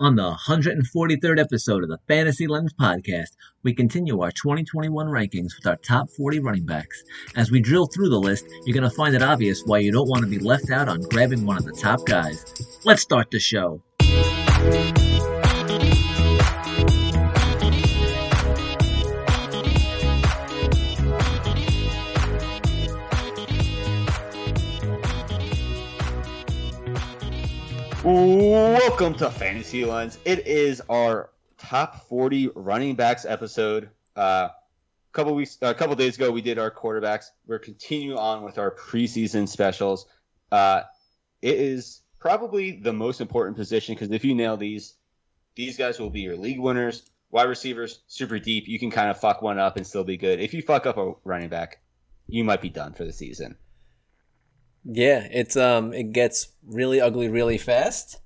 On the 143rd episode of the Fantasy Lens podcast, we continue our 2021 rankings with our top 40 running backs. As we drill through the list, you're going to find it obvious why you don't want to be left out on grabbing one of the top guys. Let's start the show. Welcome to Fantasy Lens. It is our top 40 running backs episode. Uh, a couple weeks, a couple days ago, we did our quarterbacks. We're continuing on with our preseason specials. Uh, it is probably the most important position because if you nail these, these guys will be your league winners. Wide receivers, super deep. You can kind of fuck one up and still be good. If you fuck up a running back, you might be done for the season. Yeah, it's um, it gets really ugly really fast.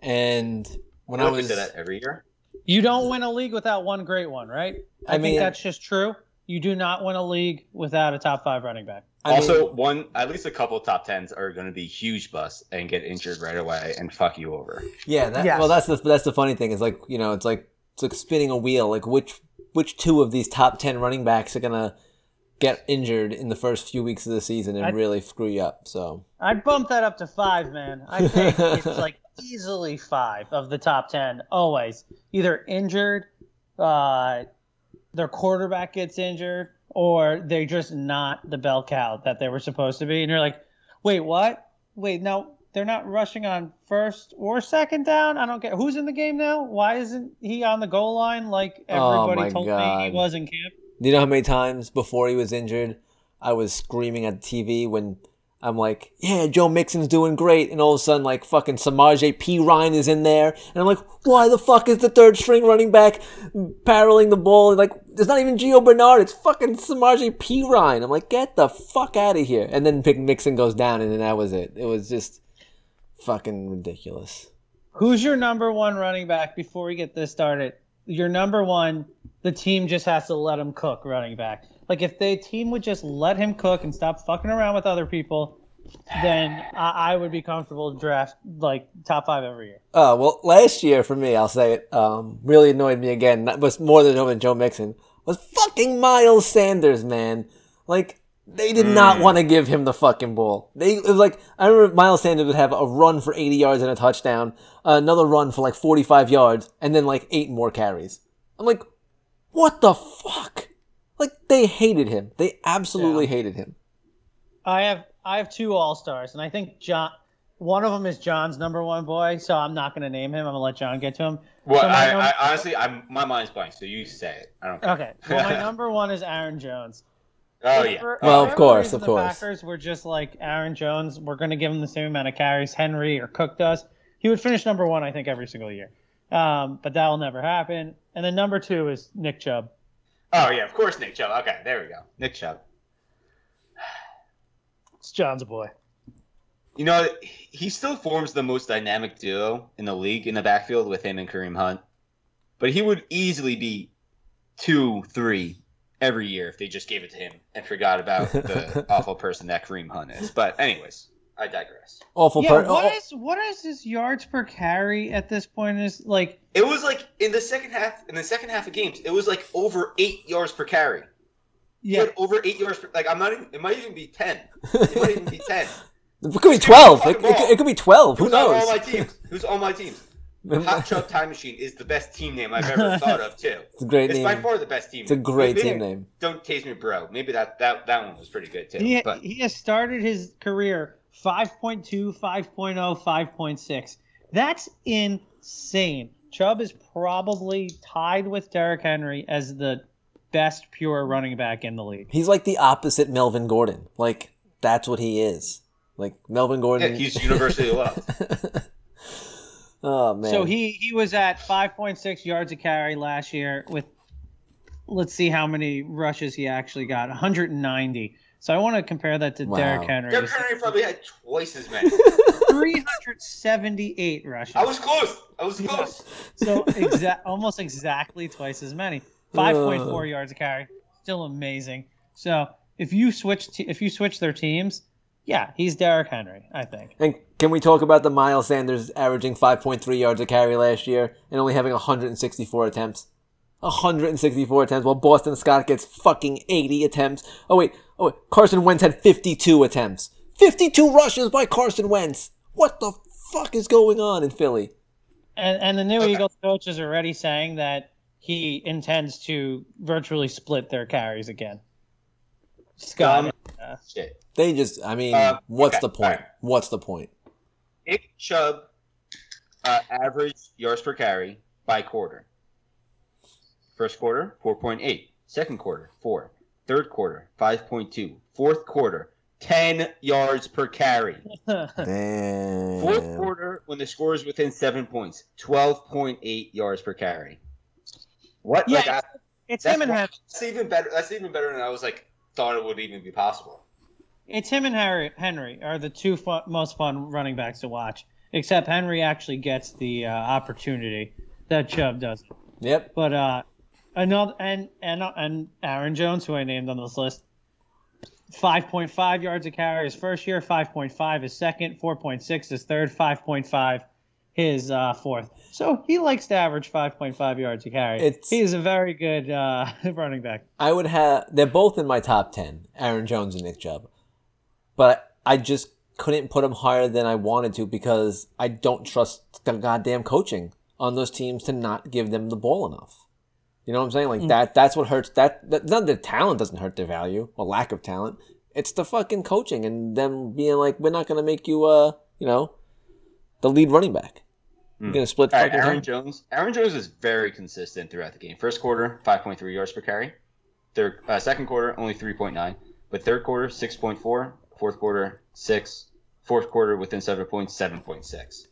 And when I What if was, say that every year. You don't win a league without one great one, right? I, I mean- think that's just true. You do not win a league without a top five running back. I also, mean, one at least a couple top tens are going to be huge busts and get injured right away and fuck you over. yeah, that, Yes. well, that's the that's the funny thing is like you know it's like it's like spinning a wheel. Like which which two of these top ten running backs are gonna get injured in the first few weeks of the season and I'd- really screw you up? So I'd bump that up to five, man. I think it's like easily five of the top ten. Always either injured, uh, their quarterback gets injured, or they're just not the bell cow that they were supposed to be. And you're like, wait, what? Wait, no, they're not rushing on first or second down. I don't get who's in the game now. Why isn't he on the goal line like Oh, everybody my told me he was in camp? You know how many times before he was injured, I was screaming at the TV when I'm like, yeah, Joe Mixon's doing great, and all of a sudden, like, fucking Samaje Perine is in there, and I'm like, why the fuck is the third string running back barreling the ball? And, like, it's not even Gio Bernard, it's fucking Samaje Perine. I'm like, get the fuck out of here. And then Pick Mixon goes down, and then that was it. It was just fucking ridiculous. Who's your number one running back before we get this started? Your number one, the team just has to let him cook running back. Like if the team would just let him cook and stop fucking around with other people, then I, I would be comfortable to draft like top five every year. Uh, well, last year for me, I'll say it, um, really annoyed me again. That was more than than Joe Mixon. Was fucking Miles Sanders, man. Like they did not want to give him the fucking ball. They it was like I remember Miles Sanders would have a run for eighty yards and a touchdown, another run for like forty five yards, and then like eight more carries. I'm like, what the fuck? Like they hated him. They absolutely hated him. I have I have two all stars, and I think John. One of them is John's number one boy, so I'm not going to name him. I'm going to let John get to him. Well, So I, num- I honestly, I'm my mind's blank. So you say it. I don't. Care. Okay. Well, my number one is Aaron Jones. Oh If yeah. for- Well, of course, reason of the course. Packers were just like Aaron Jones. We're going to give him the same amount of carries Henry or Cook does. He would finish number one, I think, every single year. Um, but that will never happen. And then number two is Nick Chubb. Oh yeah. Of course, Nick Chubb. Okay, there we go. Nick Chubb. It's John's boy. You know, he still forms the most dynamic duo in the league in the backfield with him and Kareem Hunt. But he would easily be two, three every year if they just gave it to him and forgot about the awful person that Kareem Hunt is. But anyways, I digress. Awful. Yeah, per- what oh, is what is his yards per carry at this point? Is like It was like in the second half. In the second half of games, it was like over eight yards per carry. Yeah, over eight yards. Per, like I'm not even. It might even be ten. It might even be ten. it could be twelve. It, it, ball. it could be twelve. Who Who's on all knows? my teams? Who's on my teams? Hot Chubb Time Machine is the best team name I've ever thought of too. It's a great It's name. by far the best team. It's a great Maybe- team name. Don't taste me, bro. Maybe that that that one was pretty good too. he, but he has started his career 5.2, 5.0, 5.6. That's insane. Chubb is probably tied with Derrick Henry as the best pure running back in the league. He's like the opposite Melvin Gordon. Like that's what he is. Like Melvin yeah, Gordon. he's universally loved. oh man. So he he was at 5.6 yards a carry last year with let's see how many rushes he actually got 190. So I want to compare that to Wow. Derrick Henry. Derrick Henry probably had twice as many. 378 rushes. I was close. I was close. so exa- almost exactly twice as many. 5.4 yards a carry. Still amazing. So if you switch te- if you switch their teams, yeah, he's Derrick Henry, I think. and Can we talk about the Miles Sanders averaging 5.3 yards a carry last year and only having 164 attempts? 164 attempts while Boston Scott gets fucking 80 attempts. Oh wait, oh wait, Carson Wentz had 52 attempts. 52 rushes by Carson Wentz. What the fuck is going on in Philly? And and the new Okay. Eagles coach is already saying that he intends to virtually split their carries again. Scott, Um, uh, Shit. They just, I mean, Uh, what's okay, the point? alright. What's the point? Nick Chubb, uh, average yards per carry by quarter. First quarter, 4.8. Second quarter, 4. Third quarter, 5.2. Fourth quarter, 10 yards per carry. Damn. Fourth quarter, when the score is within 7 points, 12.8 yards per carry. What? Yeah, like, I, it's him and Hen- that's even better. That's even better than I was like thought it would even be possible. it's him and Harry, Henry are the two fu- most fun running backs to watch. Except Henry actually gets the uh, opportunity that Chubb doesn't. Yep. But uh, another and and and Aaron Jones, who I named on this list, five point five yards a carry his first year, five point five his second, four point six his third, five point five his uh, fourth. So he likes to average five point five yards a carry. It's- He's a very good uh, running back. I would have. They're both in my top ten, Aaron Jones and Nick Chubb, but I just couldn't put them higher than I wanted to because I don't trust the goddamn coaching on those teams to not give them the ball enough. You know what I'm saying? Like that. That's what hurts. That, that not the talent doesn't hurt their value or lack of talent. It's the fucking coaching and them being like, we're not gonna make you, uh, you know, the lead running back. You're gonna split All right, fucking Aaron time. Jones. Aaron Jones is very consistent throughout the game. First quarter, 5.3 yards per carry. Third, uh, second quarter, only 3.9. But third quarter, 6.4. Fourth quarter, 6. Fourth quarter, within 7 points, 7.6.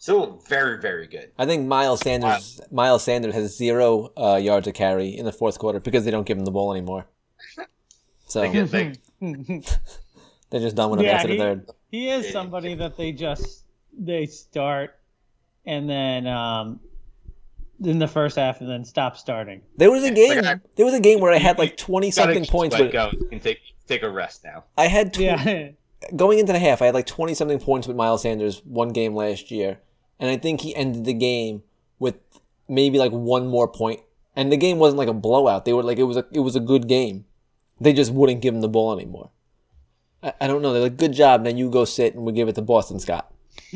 Still very, very good. I think Miles Sanders Miles Sanders has zero uh, yards of carry in the fourth quarter because they don't give him the ball anymore. So They get- they- they're just done with him Yeah, after the third. He is somebody that they just they start and then um in the first half and then stop starting. There was a game. like I- there was a game where I had like twenty something points. let With, go and take, take a rest now. I had tw- Yeah. going into the half. I had like twenty something points with Miles Sanders one game last year, and I think he ended the game with maybe like one more point. And the game wasn't like a blowout. They were like it was a it was a good game. They just wouldn't give him the ball anymore. I, I don't know. They're like, good job. Then you go sit and we give it to Boston Scott.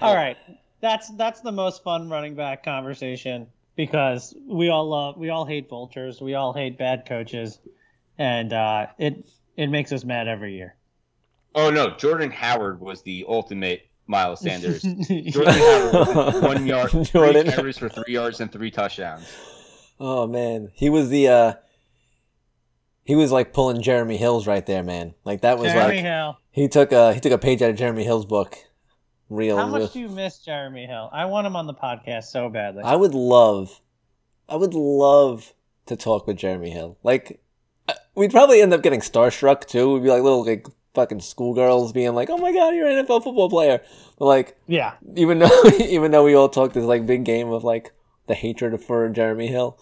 all right. That's that's the most fun running back conversation because we all love we all hate vultures, we all hate bad coaches, and uh, it it makes us mad every year. Oh, no. Jordan Howard was the ultimate Miles Sanders. Jordan Howard one yard, Jordan. three carries for three yards and three touchdowns. Oh man, he was the uh he was like pulling Jeremy Hills right there, man. Like that was Jeremy like Hill. he took a he took a page out of Jeremy Hill's book. Real, How real. much do you miss Jeremy Hill? I want him on the podcast so badly. I would love, I would love to talk with Jeremy Hill. Like, uh, we'd probably end up getting starstruck too. We'd be like little like fucking schoolgirls being like, "Oh my god, you're an NFL football player." But like, yeah. even though even though we all talk this like big game of like the hatred for Jeremy Hill,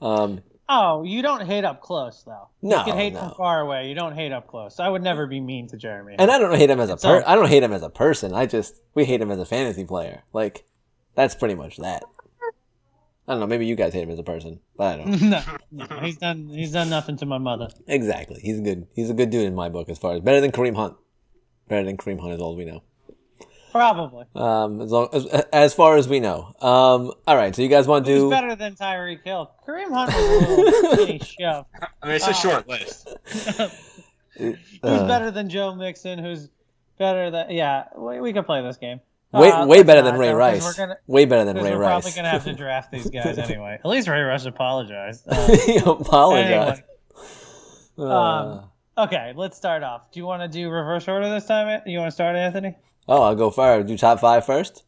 um, Oh, you don't hate up close though. No, you can hate no. from far away. You don't hate up close. I would never be mean to Jeremy. and I don't hate him as a So- I don't hate him as a person. I just we hate him as a fantasy player. Like, that's pretty much that. I don't know. Maybe you guys hate him as a person, but I don't. no, no, he's done. He's done nothing to my mother. Exactly. He's a good. He's a good dude in my book. As far as better than Kareem Hunt. Better than Kareem Hunt is all we know. Probably. Um, as long as, as far as we know. Um, all right. So you guys want to He's do? better than Tyreek Hill. Kareem Hunt was a little skinny shove. I mean, it's a Oh. short list. Who's uh, better than Joe Mixon? Who's better than? Yeah, we, we could play this game. Way Uh, way better not, than Ray though, 'cause Rice. Gonna. way better than Ray Rice. we're probably gonna have to draft these guys anyway. At least Ray Rice apologized. Uh, he apologized. Anyway. Uh, Um, okay, let's start off. Do you want to do reverse order this time? You want to start, Anthony? oh, I'll go first. Do top five first.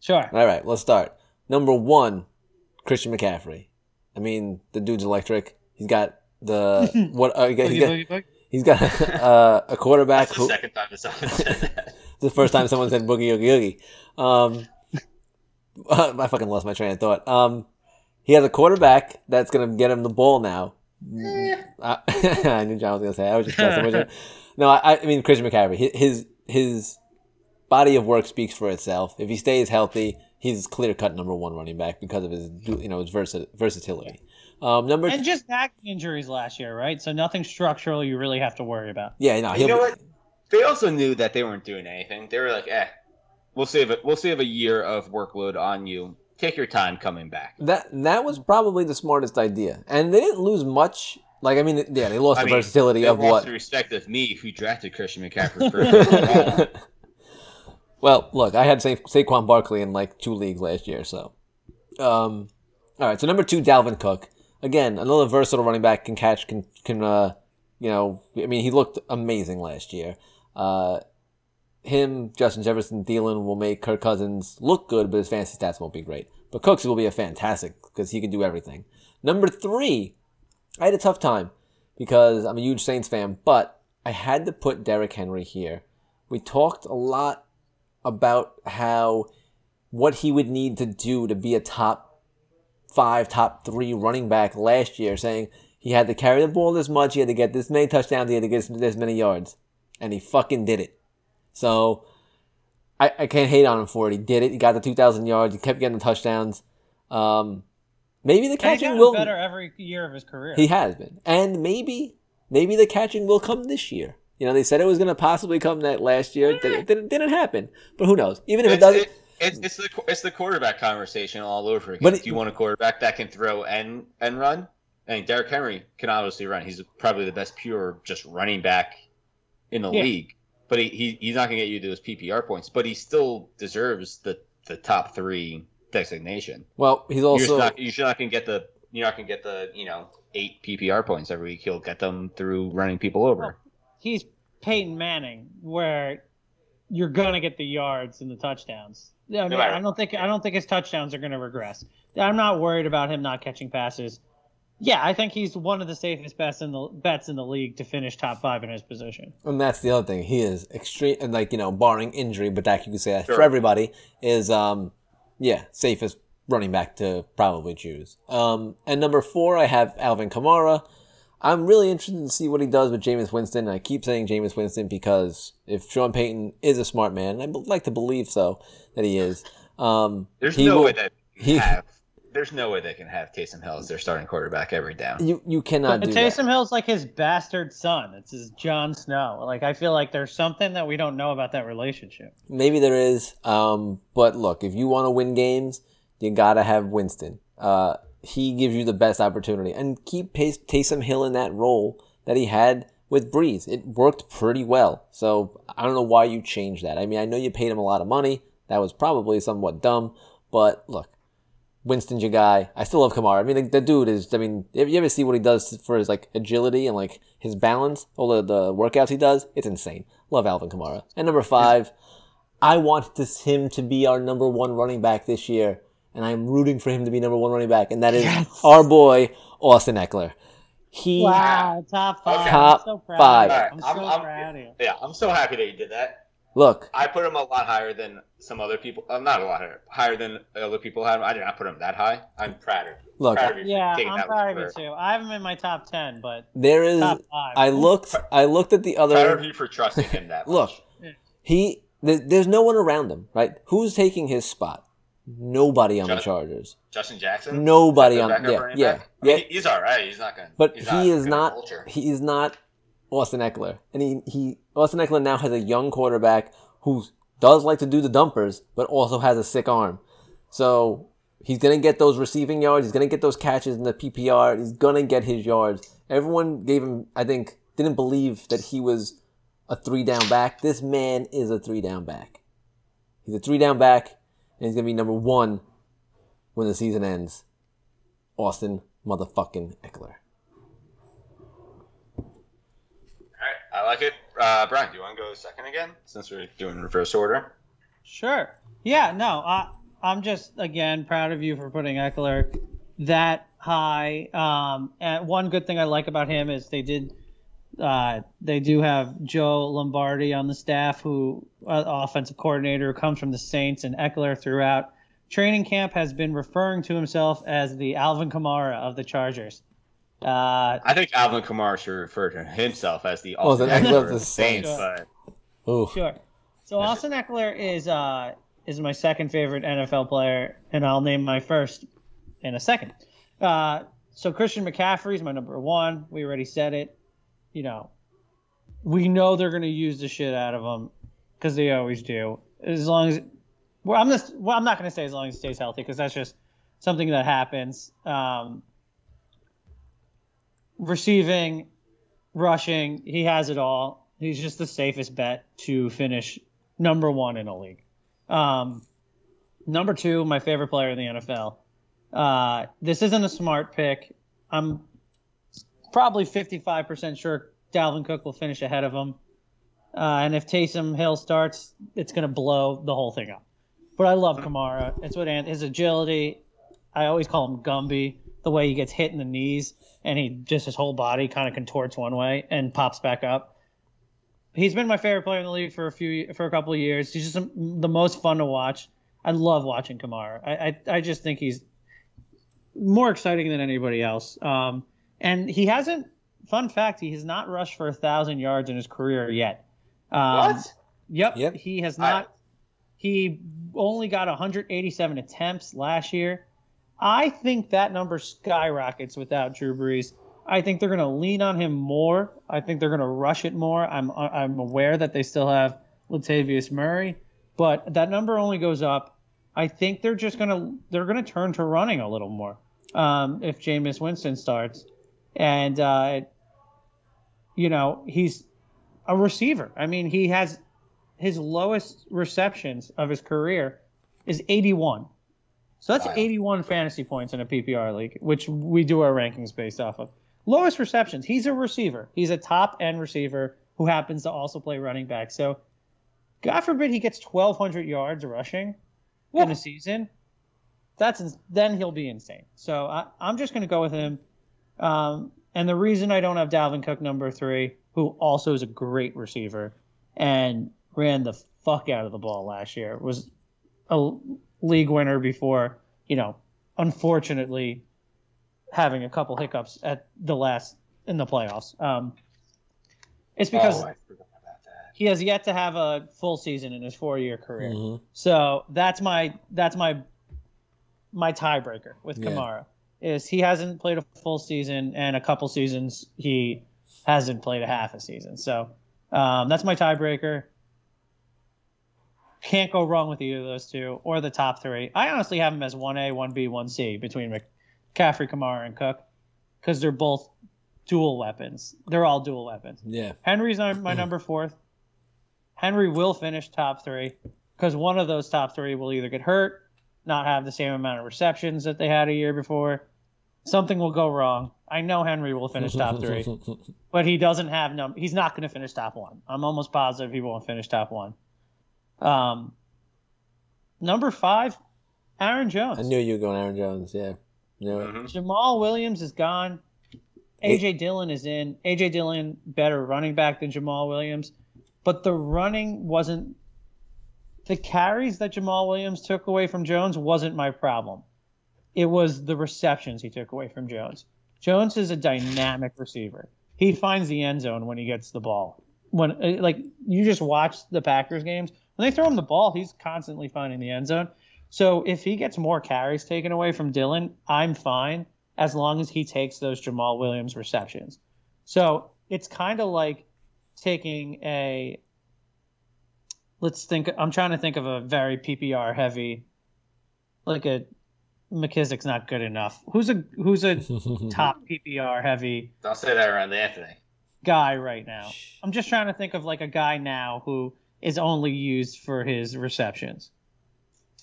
Sure. All right. Let's start. Number one, Christian McCaffrey. I mean, the dude's electric. He's got the what? Uh, he got, Boogie, he's got, boogie, boogie. he's got uh, a quarterback That's the who. second time that someone said that. The first time someone said boogie oogie oogie. Um, I fucking lost my train of thought. Um, he has a quarterback that's gonna get him the ball now. I, I knew John was gonna say. I was just messing with you. No, I, I mean Christian McCaffrey. His his body of work speaks for itself. If he stays healthy, he's clear cut number one running back because of his you know his versa- versatility. Um, number And just back injuries last year, right? So nothing structural you really have to worry about. yeah, no, he'll You know be- what? They also knew that they weren't doing anything. They were like, "Eh, we'll save it. We'll save a year of workload on you. Take your time coming back." that that was probably the smartest idea, and they didn't lose much. Like I mean, yeah, they lost I the mean, versatility They of lost what the respect of me, who drafted Christian McCaffrey first. well, look, I had Sa- Saquon Barkley in like two leagues last year, so. Um, all right, so number two, Dalvin Cook. Again, another versatile running back can catch, can can uh, you know, I mean, he looked amazing last year. Uh, him, Justin Jefferson, Thielen will make Kirk Cousins look good, but his fantasy stats won't be great. But Cooks will be a fantastic because he can do everything. Number three, I had a tough time because I'm a huge Saints fan, but I had to put Derrick Henry here. We talked a lot about how what he would need to do to be a top five, top three running back last year, saying he had to carry the ball this much, he had to get this many touchdowns, he had to get this many yards. And he fucking did it. So I, I can't hate on him for it. He did it. He got the 2,000 yards. He kept getting the touchdowns. Um, maybe the catching gotten will. better every year of his career. He has been, and maybe maybe the catching will come this year. You know, they said it was going to possibly come that last year. It didn't, didn't, didn't happen, but who knows? Even if it it's, doesn't, it- it's, it's the it's the quarterback conversation all over again. But it- Do you want a quarterback that can throw and and run? I mean, Derrick Henry can obviously run. He's probably the best pure just running back in the Yeah. league. But he, he he's not going to get you those PPR points. But he still deserves the the top three designation. well, he's you're also not you're not going to get the you're not going to get the you know eight PPR points every week. He'll get them through running people over. He's Peyton Manning, where you're gonna get the yards and the touchdowns. Yeah, I, mean, matter- I don't think I don't think his touchdowns are gonna regress. I'm not worried about him not catching passes. Yeah, I think he's one of the safest bets in the bets in the league to finish top five in his position. And that's the other thing. He is extreme, and like you know, barring injury, but that you could say that for everybody is, um, yeah, safest running back to probably choose. Um, and number four, I have Alvin Kamara. I'm really interested to see what he does with Jameis Winston. And I keep saying Jameis Winston because if Sean Payton is a smart man, and I would like to believe so that he is. Um, There's he no will- way that he- have. There's no way they can have Taysom Hill as their starting quarterback every down. you you cannot But do that. Taysom Hill's like his bastard son. It's his Jon Snow. Like I feel like there's something that we don't know about that relationship. Maybe there is. Um, but look, if you want to win games, you gotta have Winston. Uh, he gives you the best opportunity, and keep Pace- Taysom Hill in that role that he had with Brees. It worked pretty well. So I don't know why you changed that. I mean, I know you paid him a lot of money. That was probably somewhat dumb. But look, Winston's your guy. I still love Kamara. I mean, the, the dude is. I mean, if you ever see what he does for his like agility and like his balance, all the, the workouts he does, it's insane. Love Alvin Kamara. And number five, I want this him to be our number one running back this year, and I'm rooting for him to be number one running back, and that is Yes. our boy Austin Ekeler. He Wow, top five. Okay. Top I'm so proud five. Of you. Alright, I'm I'm- so I'm- proud of you. Yeah, I'm so happy that you did that. Look. I put him a lot higher than some other people. Uh, not a lot higher, higher than other people had him. I did not put him that high. I'm proud of you. Look, Proud of you Yeah, I'm that proud of you too. I have him in my top ten, but There is. top five. I looked. I looked at the Proud other. of you for trusting him that much. Look, he. there- There's no one around him, right? Who's taking his spot? Nobody on the Chargers. Justin Jackson. Nobody on. that the Yeah, yeah. I mean, he- he's all right. He's not gonna. But he's he is gonna not. vulture. He is not Austin Ekeler, and he he Austin Ekeler now has a young quarterback who does like to do the dumpers, but also has a sick arm. So he's gonna get those receiving yards. He's gonna get those catches in the PPR. He's gonna get his yards. Everyone gave him. I think didn't believe that he was a three down back. This man is a three down back. He's a three down back, and he's gonna be number one when the season ends. Austin motherfucking Ekeler. All right, I like it. Uh, Brian, do you want to go second again since we're doing reverse order? Sure. Yeah, no, I, I'm just, again, proud of you for putting Ekeler that high. Um, and one good thing I like about him is they did, uh, they do have Joe Lombardi on the staff, who, uh, offensive coordinator, who comes from the Saints, and Ekeler throughout training camp has been referring to himself as the Alvin Kamara of the Chargers. Uh, I think Alvin Kamara should refer to himself as the Oh, the Austin Ekeler of Ekeler the of the Saints, Saints. but Ooh. Sure. So Austin Ekeler is uh is my second favorite NFL player, and I'll name my first in a second. Uh, so Christian McCaffrey is my number one. We already said it. You know, we know they're going to use the shit out of him because they always do. As long as well, I'm just well, I'm not going to say as long as he stays healthy because that's just something that happens. Um, receiving, rushing, he has it all. He's just the safest bet to finish number one in a league. Um, number two, my favorite player in the NFL. Uh, this isn't a smart pick. I'm probably 55% sure Dalvin Cook will finish ahead of him. Uh, and if Taysom Hill starts, it's going to blow the whole thing up. But I love Kamara. It's what his agility. I always call him Gumby. The way he gets hit in the knees and he just his whole body kind of contorts one way and pops back up. He's been my favorite player in the league for a few for a couple of years. He's just the most fun to watch. I love watching Kamara. I I, I just think he's more exciting than anybody else. Um, and he hasn't. Fun fact: he has not rushed for a thousand yards in his career yet. Um, what? Yep, Yep. He has I- not. He only got 187 attempts last year. I think that number skyrockets without Drew Brees. I think they're going to lean on him more. I think they're going to rush it more. I'm I'm aware that they still have Latavius Murray, but that number only goes up. I think they're just going to they're going to turn to running a little more um, if Jameis Winston starts, and uh, you know he's a receiver. I mean, he has his lowest receptions of his career is 81. So that's 81 fantasy points in a PPR league, which we do our rankings based off of. Lowest receptions. He's a receiver. He's a top end receiver who happens to also play running back. So, God forbid he gets 1,200 yards rushing in a season. That's then he'll be insane. So I, I'm just going to go with him. Um, and the reason I don't have Dalvin Cook number three, who also is a great receiver and ran the fuck out of the ball last year, was a league winner before, you know, unfortunately having a couple hiccups at the last in the playoffs. Um, it's because oh, I that. he has yet to have a full season in his four-year career. Mhm. So that's my that's my my tiebreaker with Yeah. Kamara is he hasn't played a full season and a couple seasons he hasn't played a half a season. So um, that's my tiebreaker. Can't go wrong with either of those two or the top three. I honestly have them as one A, one B, one C between McCaffrey, Kamara, and Cook because they're both dual weapons. They're all dual weapons. Yeah. Henry's my my number fourth. Henry will finish top three because one of those top three will either get hurt, not have the same amount of receptions that they had a year before. Something will go wrong. I know Henry will finish top three, but he doesn't have num. He's not going to finish top one. I'm almost positive he won't finish top one. Um, number five, Aaron Jones. I knew you were going Aaron Jones. Yeah. Knew it. Mhm. Jamaal Williams is gone. AJ Dillon is in. AJ Dillon better running back than Jamaal Williams, but the running wasn't the carries that Jamaal Williams took away from Jones wasn't my problem. It was the receptions he took away from Jones. Jones is a dynamic receiver. He finds the end zone when he gets the ball. When uh, like you just watch the Packers games, when they throw him the ball, he's constantly finding the end zone. So if he gets more carries taken away from Dillon, I'm fine as long as he takes those Jamaal Williams receptions. So it's kind of like taking a let's think I'm trying to think of a very PPR heavy like a McKissic's not good enough. Who's a who's a top PPR heavy Don't say that around Anthony. guy right now? I'm just trying to think of like a guy now who is only used for his receptions.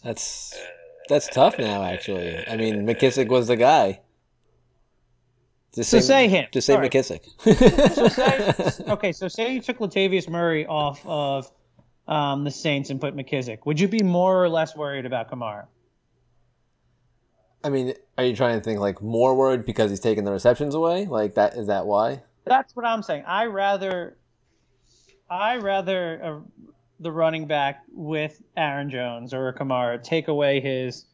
That's that's tough now. Actually, I mean, McKissic was the guy. Just So say him. Just say right. McKissic. So say, okay, so say you took Latavius Murray off of um, the Saints and put McKissic. Would you be more or less worried about Kamara? I mean, are you trying to think like more worried because he's taking the receptions away? Like that is that why? That's what I'm saying. I rather, I rather uh, the running back with Aaron Jones or Kamara take away his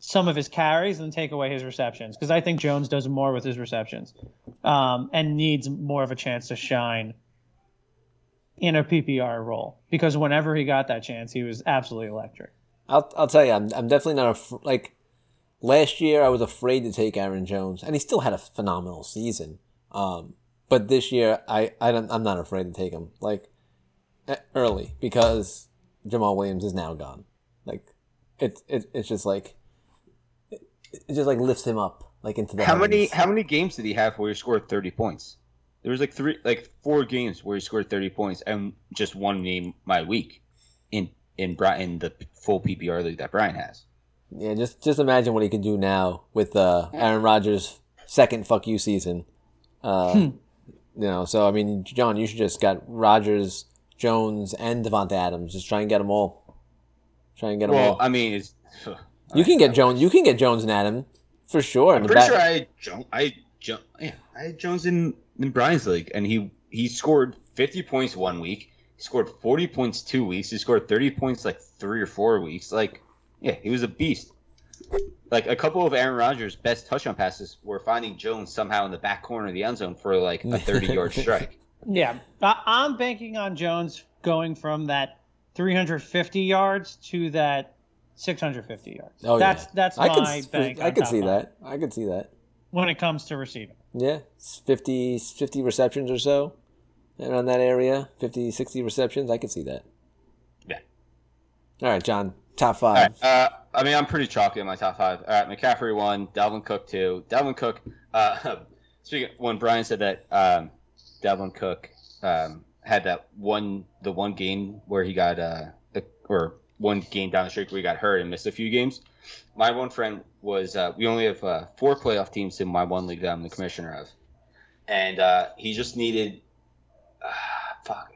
some of his carries and take away his receptions because I think Jones does more with his receptions um, and needs more of a chance to shine in a PPR role because whenever he got that chance, he was absolutely electric. I'll I'll tell you, I'm I'm definitely not a like last year. I was afraid to take Aaron Jones, and he still had a phenomenal season. Um, but this year, I I don't, I'm not afraid to take him like early because Jamaal Williams is now gone. Like it, it it's just like it, it just like lifts him up like into the How heavens. many how many games did he have where he scored thirty points? There was like three like four games where he scored thirty points and just one game my week in in Brian in the full PPR league that Brian has. Yeah, just just imagine what he can do now with uh, Aaron Rodgers' second "fuck you" season. Uh, Hmm. You know, so I mean, John, you should just got Rodgers, Jones, and Davante Adams. Just try and get them all. Try and get them Well, all. I mean, it's, you can get Jones. You can get Jones and Adam for sure. I'm pretty back- sure I Jones. I yeah, I had Jones in in Brian's league, and he he scored 50 points one week. He scored 40 points two weeks. He scored 30 points like three or four weeks. Like, yeah, he was a beast. Like a couple of Aaron Rodgers' best touchdown passes were finding Jones somehow in the back corner of the end zone for like a 30 yard strike. Yeah, I, I'm banking on Jones going from that 350 yards to that 650 yards. Oh, that's yeah. that's I my could, bank. I on could see five that. I could see that. when it comes to receiving. Yeah, it's 50, 50 receptions or so around that area. 50, 60 receptions. I could see that. Yeah. All right, John. Top All five. Uh, I mean, I'm pretty chalky in my top five. All right, McCaffrey one, Dalvin Cook two. Dalvin Cook. Uh, speaking when Brian said that um, Dalvin Cook um, had that one, the one game where he got uh, or one game down the streak where he got hurt and missed a few games. My one friend was uh, we only have uh, four playoff teams in my one league that I'm the commissioner of, and uh, he just needed. Uh, fuck.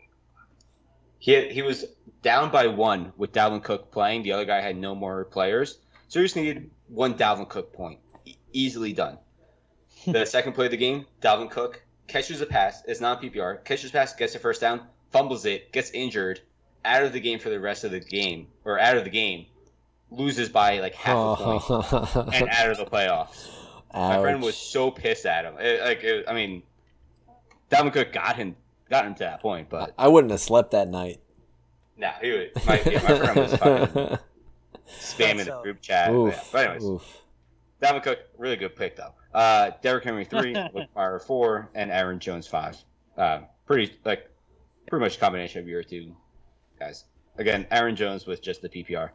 He had, he was down by one with Dalvin Cook playing. The other guy had no more players, so he just needed one Dalvin Cook point. E- easily done. the second play of the game, Dalvin Cook catches a pass. It's not PPR. Catches a pass, gets a first down, fumbles it, gets injured, out of the game for the rest of the game, or out of the game, loses by like half a Oh. and out of the playoffs. My friend was so pissed at him. It- like, it- I mean, Dalvin Cook got him, got him to that point, but I wouldn't have slept that night. no, he was. My, yeah, my friend was fucking spamming the So- group chat. Oof. Yeah. But anyways, Oof. Dalvin Cook, really good pick though. Uh, Derrick Henry three, Fire four, and Aaron Jones five. Um, pretty like pretty much a combination of your two guys. Again, Aaron Jones with just the PPR.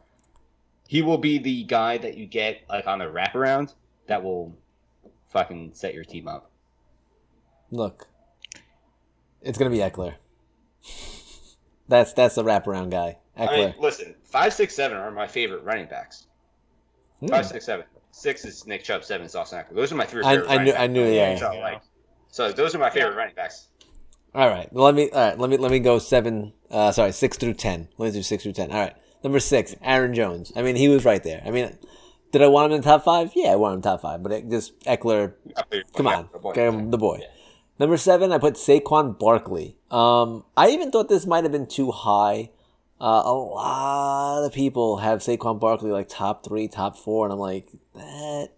He will be the guy that you get like on the wraparound that will fucking set your team up. Look, it's gonna be Ekeler. That's that's the wraparound guy. I Ekeler. mean, listen, five, six, seven are my favorite running backs. Hmm. Five, six, seven. Six is Nick Chubb. Seven is Austin Ekeler. Those are my three I- favorite. I knew- backs. I knew, yeah. So, like, so those are my favorite running backs. All right. Well, let me. All right. Let me. Let me go seven. Uh, sorry, six through ten. Let me do six through ten. All right. Number six, Aaron Jones. I mean, he was right there. I mean, did I want him in the top five? Yeah, I want him in the top five. But it just Ekeler. Come on, boy. okay, the boy. Number seven, I put Saquon Barkley. Um, I even thought this might have been too high. Uh, a lot of people have Saquon Barkley like top three, top four, and I'm like, that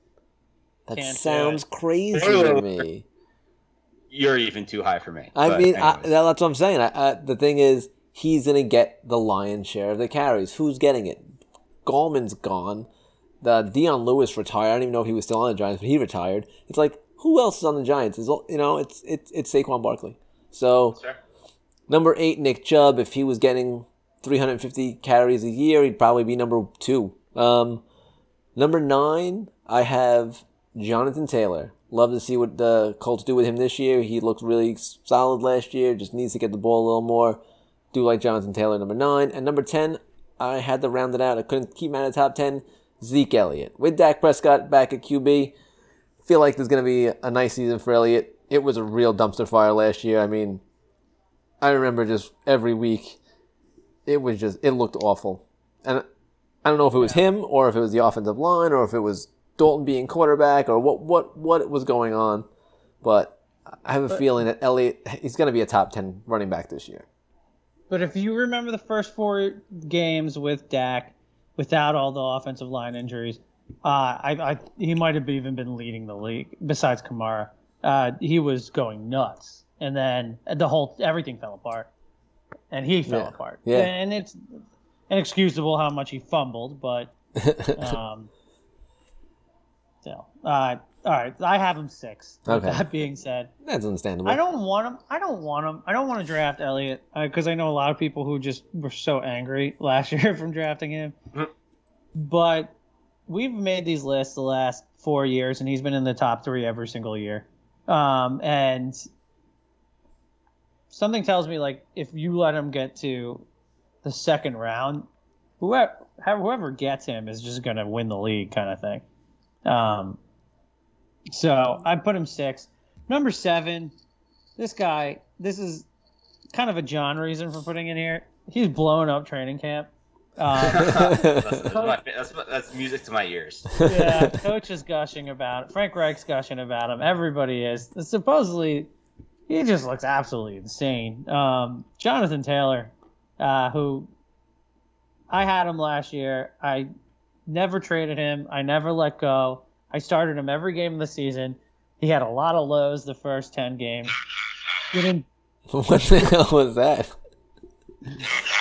that Can't sounds crazy Wait, wait, to me. You're even too high for me. I mean, I, that's what I'm saying. I, I, the thing is, he's gonna get the lion's share of the carries. Who's getting it? Gallman's gone. The Dion Lewis retired. I don't even know if he was still on the Giants, but he retired. It's like who else is on the Giants? Is you know, it's it's it's Saquon Barkley. So Sure. number eight, Nick Chubb. If he was getting 350 carries a year, he'd probably be number two. Um, number nine, I have Jonathan Taylor. Love to see what the Colts do with him this year. He looked really solid last year. Just needs to get the ball a little more. Do like Jonathan Taylor, number nine. And number 10, I had to round it out. I couldn't keep him out of the top 10. Zeke Elliott. With Dak Prescott back at QB, feel like there's going to be a nice season for Elliott. It was a real dumpster fire last year. I mean, I remember just every week, it was just, it looked awful. And I don't know if it was him or if it was the offensive line or if it was Dalton being quarterback or what what what was going on, but I have a feeling that Elliott he's going to be a top ten running back this year. But if you remember the first four games with Dak, without all the offensive line injuries, Uh, I, I he might have even been leading the league besides Kamara. Uh, he was going nuts, and then the whole everything fell apart, and he fell Yeah. apart. Yeah. and it's inexcusable how much he fumbled, but um, still. Uh, all right, I have him six. With Okay. That being said, That's understandable. I don't want him. I don't want him. I don't want to draft Elliott because I know a lot of people who just were so angry last year from drafting him. Mhm. But we've made these lists the last four years, and he's been in the top three every single year. Um, and something tells me like if you let him get to the second round, whoever whoever gets him is just gonna win the league, kind of thing. Um, so I put him six. Number seven, this guy. This is kind of a John reason for putting in here. He's blowing up training camp. Um, that's, that's, my, that's, that's music to my ears. yeah, coach is gushing about it. Frank Reich's gushing about him. Everybody is. Supposedly, he just looks absolutely insane. Um, Jonathan Taylor, uh, who I had him last year. I never traded him. I never let go. I started him every game of the season. He had a lot of lows the first ten games. Didn't what the hell was that?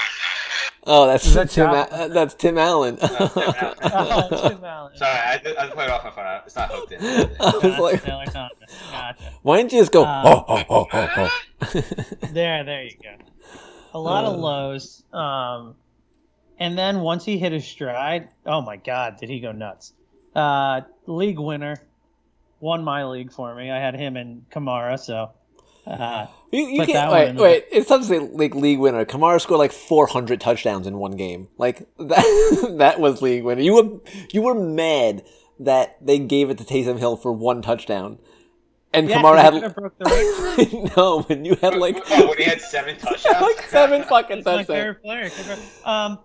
Oh, that's that Tim. John? A- that's Tim Allen. oh, Tim Allen. Sorry, I, I played it off my phone. It's not hooked in. I was Jonathan like, Taylor Gotcha. why didn't you just go? Uh, oh, oh, oh, oh, oh. There, there you go. A lot of Uh. lows. Um, and then once he hit his stride, oh my God, did he go nuts? Uh, league winner, won my league for me. I had him and Kamara, so uh, You, you can't wait. in Wait, it's tough to like league winner. Kamara scored like 400 touchdowns in one game. Like that. that was league winner. You were you were mad that they gave it to Taysom Hill for one touchdown, and yeah, Kamara 'cause had. he broke the no, when you had like oh, when he had seven touchdowns? like seven fucking touchdowns. favorite Um,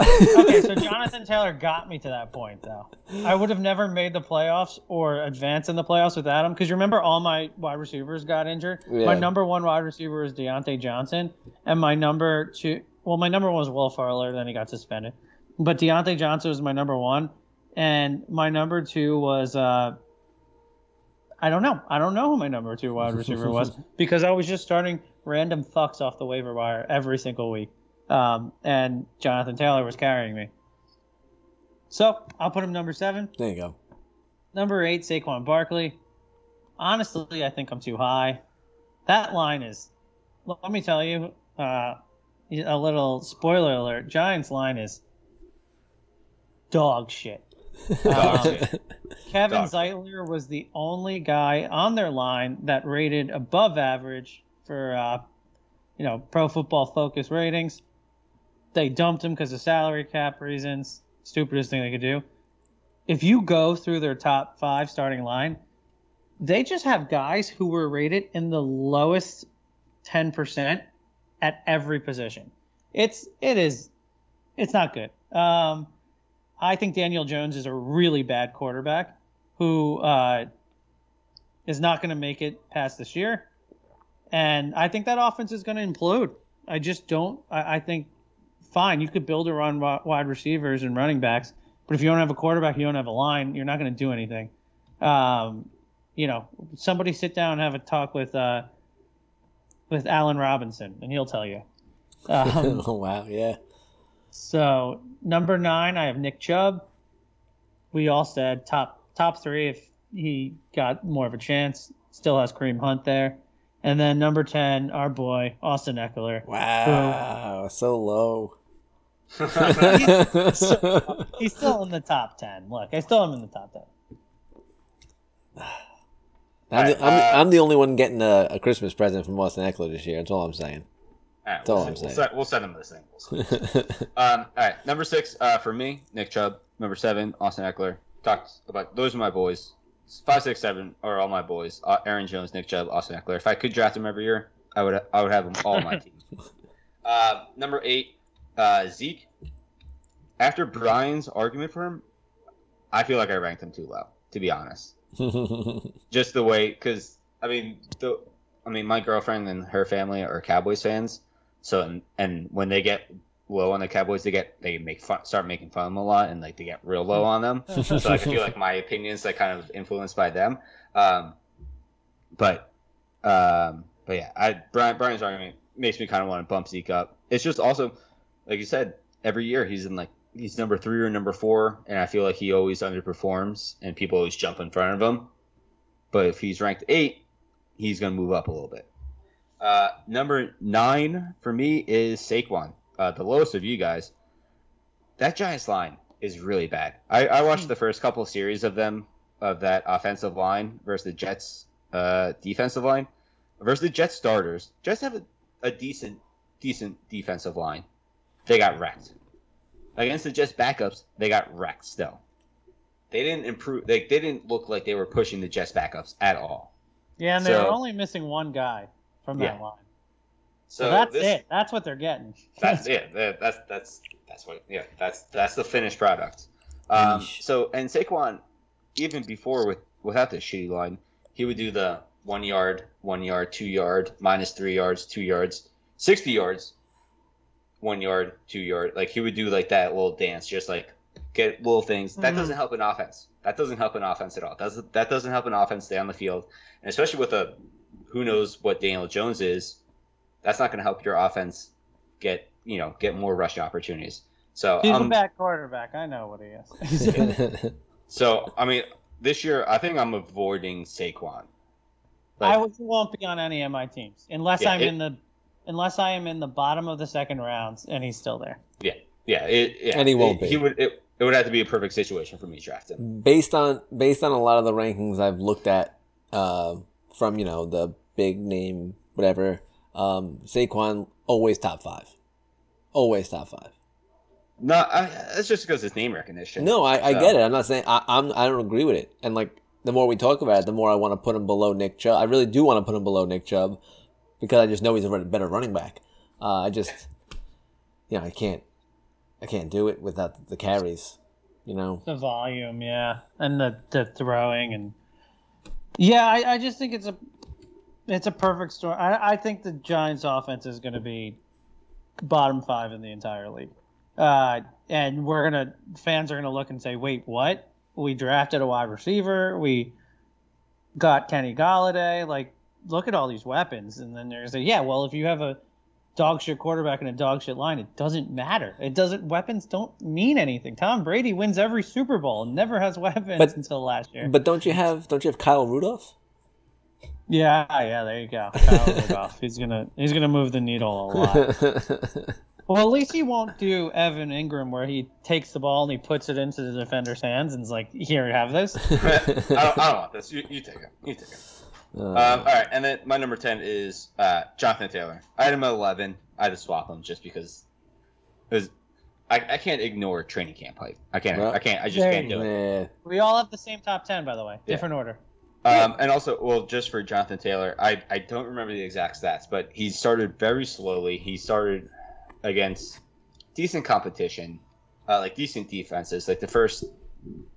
okay, so Jonathan Taylor got me to that point, though. I would have never made the playoffs or advanced in the playoffs without him. Because you remember, all my wide receivers got injured. Yeah. My number one wide receiver was Diontae Johnson, and my number two, well, my number one was Will Fuller. Then he got suspended, but Diontae Johnson was my number one, and my number two was. Uh, I don't know. I don't know who my number two wide receiver was because I was just starting random fucks off the waiver wire every single week um, and Jonathan Taylor was carrying me. So I'll put him number seven. There you go. Number eight, Saquon Barkley. Honestly, I think I'm too high. That line is. Let me tell you, uh, a little spoiler alert. Giants line is dog shit. Dog Um, shit. Kevin Dog. Zeitler was the only guy on their line that rated above average for, uh, you know, Pro Football Focus ratings. They dumped him because of salary cap reasons. Stupidest thing they could do. If you go through their top five starting line, they just have guys who were rated in the lowest 10% at every position. It's it is it's not good. Um, I think Daniel Jones is a really bad quarterback who uh, is not going to make it past this year, and I think that offense is going to implode. I just don't. I, I think fine, you could build around wi- wide receivers and running backs, but if you don't have a quarterback, you don't have a line, you're not going to do anything. Um, you know, somebody sit down and have a talk with uh, with Allen Robinson, and he'll tell you. Um, oh wow, yeah. so number nine, I have Nick Chubb. We all said top top three if he got more of a chance. Still has Kareem Hunt there, and then number ten, our boy Austin Ekeler. Wow, so low. He's still in the top ten. Look, I still am in the top ten. I'm, the, I'm, uh, I'm the only one getting a, a Christmas present from Austin Ekeler this year. That's all I'm saying. All right, all we'll, I'm we'll, saying. set, we'll send him this thing. We'll see. Um, all right, number six uh, for me, Nick Chubb. Number seven, Austin Ekeler. Talked about those are my boys. Five, six, seven are all my boys. Uh, Aaron Jones, Nick Chubb, Austin Ekeler. If I could draft them every year, I would. I would have them all on my team. Uh, number eight, uh, Zeke. After Brian's argument for him, I feel like I ranked him too low. To be honest, just the way because I mean the I mean my girlfriend and her family are Cowboys fans, so and, and when they get low on the Cowboys. They get they make fun, start making fun of them a lot, and like they get real low on them. so like, I feel like my opinions like kind of influenced by them. Um, but um, but yeah, I Brian Brian's argument makes me kind of want to bump Zeke up. It's just also like you said, every year he's in like he's number three or number four, and I feel like he always underperforms, and people always jump in front of him. But if he's ranked eight, he's going to move up a little bit. Uh, number nine for me is Saquon, uh, the lowest of you guys. That Giants line is really bad. I, I watched the first couple series of them of that offensive line versus the Jets uh, defensive line versus the Jets starters. Jets have a, a decent decent defensive line. They got wrecked against the Jets backups. They got wrecked still. They didn't improve. They, they didn't look like they were pushing the Jets backups at all. Yeah, and they So- were only missing one guy from that Yeah. line. So, So, that's this- it. That's what they're getting. That's it. That's that's that's what. Yeah, that's that's the finished product. Um, so and Saquon, even before with without this shitty line, he would do the one yard, one yard, two yard, minus three yards, two yards, sixty yards, one yard, two yard. Like he would do like that little dance, just like get little things. That Mhm. doesn't help an offense. That doesn't help an offense at all. Does that doesn't help an offense stay on the field, and especially with a who knows what Daniel Jones is. That's not going to help your offense get you know get more rush opportunities. So He's a um, bad quarterback. I know what he is. so I mean this year I think I'm avoiding Saquon. I Like, w- won't be on any of my teams unless Yeah, I'm it- in the unless I am in the bottom of the second rounds and he's still there. yeah, it, yeah, And he won't it- be. He would. It, it would have to be a perfect situation for me to draft him. based on based on a lot of the rankings I've looked at uh, from you know the big name whatever um, Saquon always top five, always top five. No, I, that's just because it's name recognition. No, I, I So- get it. I'm not saying I, I'm I don't agree with it. And like the more we talk about it, the more I want to put him below Nick Chubb. I really do want to put him below Nick Chubb because I just know he's a better running back. Uh, I just you know I can't I can't do it without the carries. You know. The volume, yeah, and the, the throwing and yeah, I, I just think it's a it's a perfect story. I, I think the Giants' offense is going to be bottom five in the entire league, uh, and we're gonna fans are gonna look and say, wait, what? We drafted a wide receiver. We got Kenny Golladay. Like, look at all these weapons, and then they're gonna say, yeah, well, if you have a dog shit quarterback and a dog shit line, it doesn't matter. It doesn't. Weapons don't mean anything. Tom Brady wins every Super Bowl and never has weapons But- until last year. But don't you have don't you have Kyle Rudolph? yeah, yeah, there you go. Kyle Rudolph. He's gonna he's gonna move the needle a lot. Well, at least he won't do Evan Engram where he takes the ball and he puts it into the defender's hands and is like, "Here, have this." I, don't, I don't want this. You, you take it. You take it. Uh, Um, all right, and then my number ten is uh, Jonathan Taylor. I had him at eleven. I had to swap him just because it was. I, I can't ignore training camp hype. I can't. Well, I can't. I just can't you do it. We all have the same top ten, by the way, Yeah. different order. Um, and also, well, just for Jonathan Taylor, I, I don't remember the exact stats, but he started very slowly. He started against decent competition, uh, like decent defenses. Like the first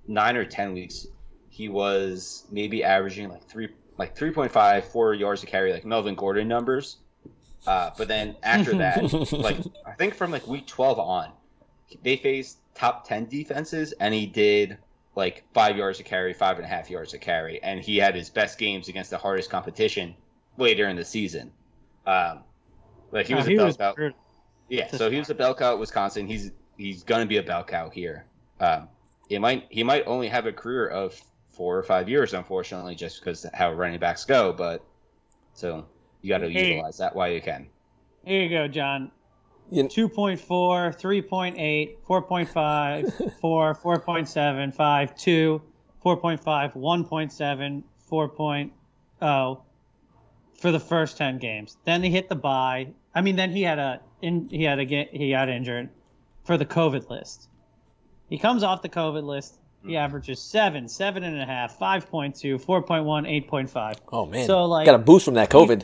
nine or ten weeks, he was maybe averaging like three, like 3.5, four yards to carry, like Melvin Gordon numbers. Uh, but then after that, like I think from like week 12 on, they faced top 10 defenses, and he did like five yards to carry, five and a half yards to carry, and he had his best games against the hardest competition later in the season. Um, like he Oh, was he a bell was cow. Yeah, so he was a bell cow at Wisconsin. He's he's gonna be a bell cow here. Um, he might he might only have a career of four or five years, unfortunately, just because how running backs go. But so you got to Hey. utilize that while you can. Here you go, John. You- 2.4, 3.8, 4.5, 4, 4.7, 5, 2, 4.5, 1.7, 4.0 for the first 10 games. Then he hit the bye. I mean, then he had a in, he had a get he got injured for the COVID list. He comes off the COVID list. He averages seven, seven and a half, 5.2, 4.1, 8.5. Oh man, So, like- got a boost from that COVID.